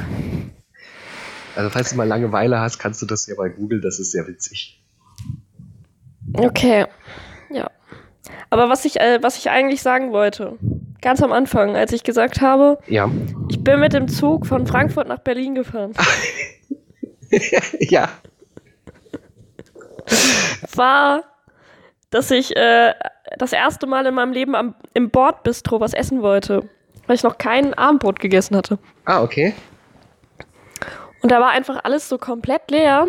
Also falls du mal Langeweile hast, kannst du das ja bei Google, das ist sehr witzig. Okay. Ja. Aber was ich, äh, was ich eigentlich sagen wollte, ganz am Anfang, als ich gesagt habe, Ja. ich bin mit dem Zug von Frankfurt nach Berlin gefahren, ja. war, dass ich äh, das erste Mal in meinem Leben am, im Bordbistro was essen wollte, weil ich noch kein Abendbrot gegessen hatte. Ah, okay. Und da war einfach alles so komplett leer.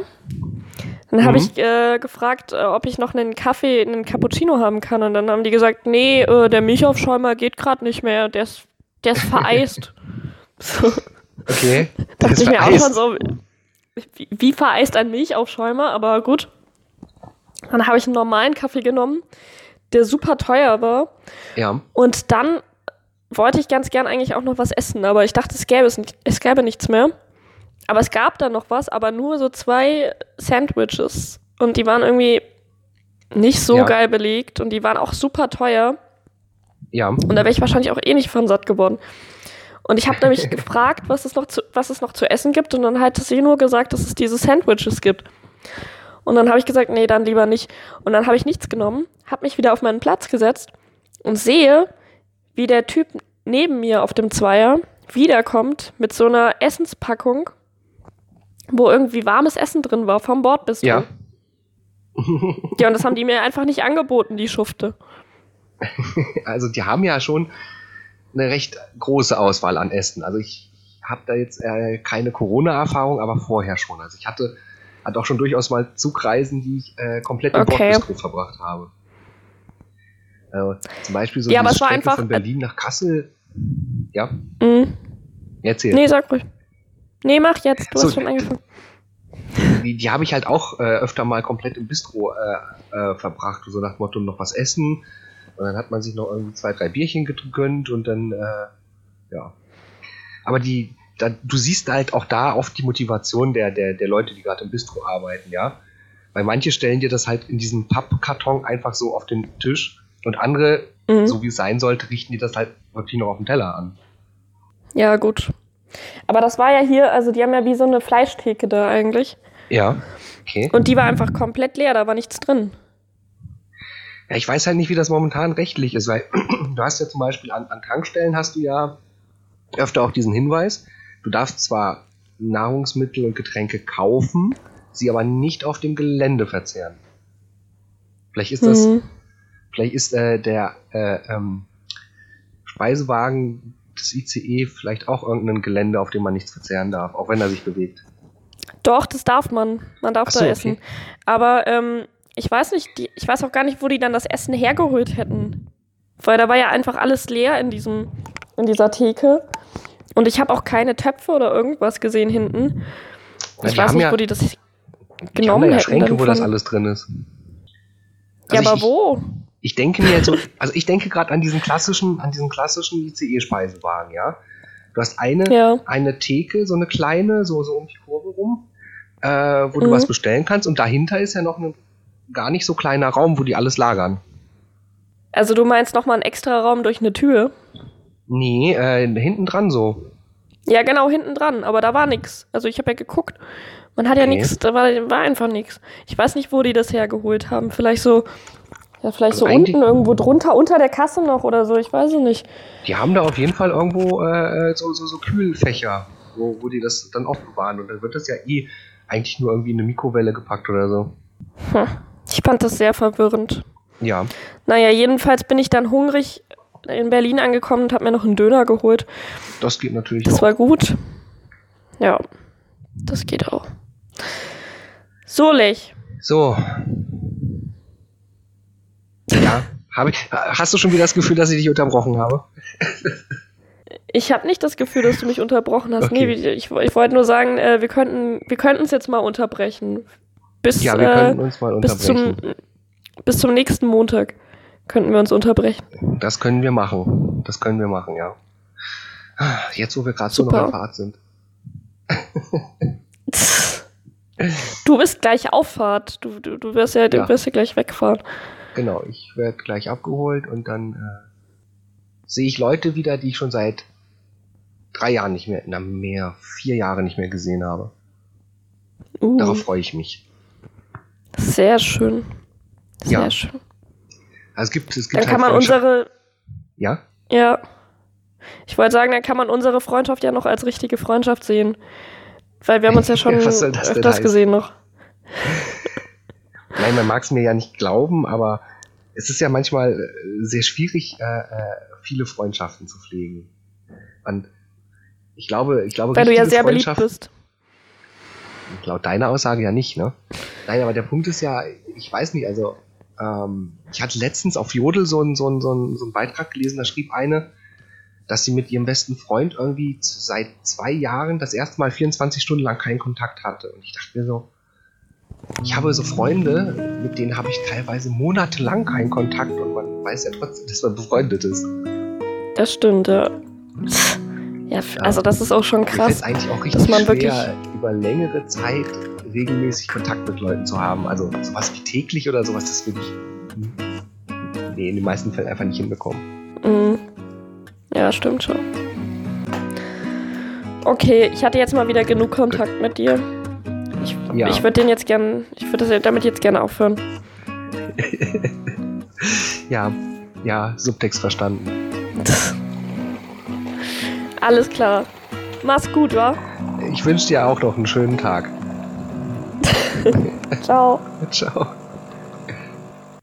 Dann habe Mhm. ich äh, gefragt, äh, ob ich noch einen Kaffee, einen Cappuccino haben kann. Und dann haben die gesagt, nee, äh, der Milchaufschäumer geht gerade nicht mehr. Der ist, der ist vereist. so, Okay. dachte Das ich mir auch vereist. schon so, wie, wie vereist ein Milchaufschäumer? Aber gut. Dann habe ich einen normalen Kaffee genommen, der super teuer war. Ja. Und dann wollte ich ganz gern eigentlich auch noch was essen, aber ich dachte, es gäbe, es nicht, es gäbe nichts mehr. Aber es gab da noch was, aber nur so zwei Sandwiches. Und die waren irgendwie nicht so Ja. geil belegt und die waren auch super teuer. Ja. Und da wäre ich wahrscheinlich auch eh nicht von satt geworden. Und ich habe nämlich gefragt, was es, noch zu, was es noch zu essen gibt. Und dann hat sie nur gesagt, dass es diese Sandwiches gibt. Und dann habe ich gesagt, nee, dann lieber nicht. Und dann habe ich nichts genommen, habe mich wieder auf meinen Platz gesetzt und sehe, wie der Typ neben mir auf dem Zweier wiederkommt mit so einer Essenspackung, wo irgendwie warmes Essen drin war, vom Bordbistro. Ja. Ja, und das haben die mir einfach nicht angeboten, die Schufte. Also die haben ja schon eine recht große Auswahl an Essen. Also ich habe da jetzt äh, keine Corona-Erfahrung, aber vorher schon. Also ich hatte, hatte auch schon durchaus mal Zugreisen, die ich äh, komplett im Okay. Bordbistro verbracht habe. Also, zum Beispiel so Ja, die Strecke einfach- von Berlin nach Kassel. Ja, Mhm. erzähl. Nee, sag ruhig. Nee, mach jetzt, du So. hast schon angefangen. Die, die habe ich halt auch äh, öfter mal komplett im Bistro äh, äh, verbracht. So nach dem Motto noch was essen. Und dann hat man sich noch irgendwie zwei, drei Bierchen gegönnt und dann, äh, ja. Aber die, da, du siehst halt auch da oft die Motivation der, der, der Leute, die gerade im Bistro arbeiten, ja. Weil manche stellen dir das halt in diesen Pappkarton einfach so auf den Tisch und andere, Mhm. so wie es sein sollte, richten die das halt wirklich noch auf den Teller an. Ja, gut. Aber das war ja hier, also die haben ja wie so eine Fleischtheke da eigentlich. Ja. Okay. Und die war einfach komplett leer, da war nichts drin. Ja, ich weiß halt nicht, wie das momentan rechtlich ist, weil du hast ja zum Beispiel an, an Tankstellen hast du ja öfter auch diesen Hinweis, du darfst zwar Nahrungsmittel und Getränke kaufen, sie aber nicht auf dem Gelände verzehren. Vielleicht ist das, Mhm. vielleicht ist äh, der äh, ähm, Speisewagen des ICE vielleicht auch irgendein Gelände, auf dem man nichts verzehren darf, auch wenn er sich bewegt. Doch, das darf man. Man darf so, da okay. essen. Aber ähm, ich weiß nicht, die, ich weiß auch gar nicht, wo die dann das Essen hergeholt hätten. Weil da war ja einfach alles leer in diesem, in dieser Theke. Und ich habe auch keine Töpfe oder irgendwas gesehen hinten. Ja, Ich weiß nicht, ja- wo die das Die haben genommen da ja hätten. Schränke, wo das alles drin ist. Ja, Also aber ich- wo? Ich denke mir jetzt so, also ich denke gerade an diesen klassischen, an diesen klassischen ICE-Speisewagen, ja. Du hast eine, Ja. eine Theke, so eine kleine, so, so um die Kurve rum, äh, wo du Mhm. was bestellen kannst und dahinter ist ja noch ein gar nicht so kleiner Raum, wo die alles lagern. Also du meinst nochmal einen extra Raum durch eine Tür? Nee, äh, hinten dran so. Ja, genau, hinten dran, aber da war nix. Also ich habe ja geguckt. Man hat ja Okay. nix, da war, war einfach nix. Ich weiß nicht, wo die das hergeholt haben. Vielleicht so, ja, vielleicht Also so unten irgendwo drunter, unter der Kasse noch oder so, ich weiß es nicht. Die haben da auf jeden Fall irgendwo äh, so, so, so Kühlfächer, wo, wo die das dann aufbewahren. Und dann wird das ja eh eigentlich nur irgendwie in eine Mikrowelle gepackt oder so. Hm. Ich fand das sehr verwirrend. Ja. Naja, jedenfalls bin ich dann hungrig in Berlin angekommen und habe mir noch einen Döner geholt. Das geht natürlich Das auch. war gut. Ja, das geht auch. So, Lech. So. Ja, habe ich. Hast du schon wieder das Gefühl, dass ich dich unterbrochen habe? Ich habe nicht das Gefühl, dass du mich unterbrochen hast. Okay. Nee, ich, ich wollte nur sagen, äh, wir könnten wir könnten es jetzt mal unterbrechen. Bis, Ja, wir äh, könnten uns mal bis, zum, unterbrechen. bis zum nächsten Montag könnten wir uns unterbrechen. Das können wir machen. Das können wir machen, ja. Jetzt, wo wir gerade so noch auf Fahrt sind. Du bist gleich Auffahrt. Du, du, du wirst ja, du Ja. wirst ja gleich wegfahren. Genau, ich werde gleich abgeholt und dann äh, sehe ich Leute wieder, die ich schon seit drei Jahren nicht mehr, na mehr, vier Jahre nicht mehr gesehen habe. Uh, Darauf freue ich mich. sehr schön. Sehr Ja. schön. Also es gibt, es gibt Dann kann man unsere, Ja? ja. Ich wollte sagen, dann kann man unsere Freundschaft ja noch als richtige Freundschaft sehen. Weil wir haben uns ja schon denn öfters heißen? gesehen noch. Nein, man mag es mir ja nicht glauben, aber es ist ja manchmal äh, sehr schwierig, äh, äh, viele Freundschaften zu pflegen. Und ich glaube, ich glaube, Weil du ja sehr beliebt bist. Laut deiner Aussage ja nicht, ne? Nein, aber der Punkt ist ja, ich weiß nicht, also ähm, ich hatte letztens auf Jodel so einen so einen- so einen- so einen Beitrag gelesen, da schrieb eine, dass sie mit ihrem besten Freund irgendwie seit zwei Jahren das erste Mal 24 Stunden lang keinen Kontakt hatte. Und ich dachte mir so, ich habe so Freunde, mit denen habe ich teilweise monatelang keinen Kontakt und man weiß ja trotzdem, dass man befreundet ist. Das stimmt, ja. Ja, also das ist auch schon Mir fällt es krass. eigentlich auch dass richtig man schwer, über längere Zeit regelmäßig Kontakt mit Leuten zu haben. Also sowas wie täglich oder sowas, das würde ich nee, in den meisten Fällen einfach nicht hinbekommen. Mhm. Ja, stimmt schon. Okay, ich hatte jetzt mal wieder genug Kontakt mit dir. Ich, Ja. ich würde den jetzt gern, ich würde damit jetzt gerne aufhören. Ja, ja, Subtext verstanden. Alles klar. Mach's gut, wa? Ich wünsche dir auch noch einen schönen Tag. Ciao. Ciao.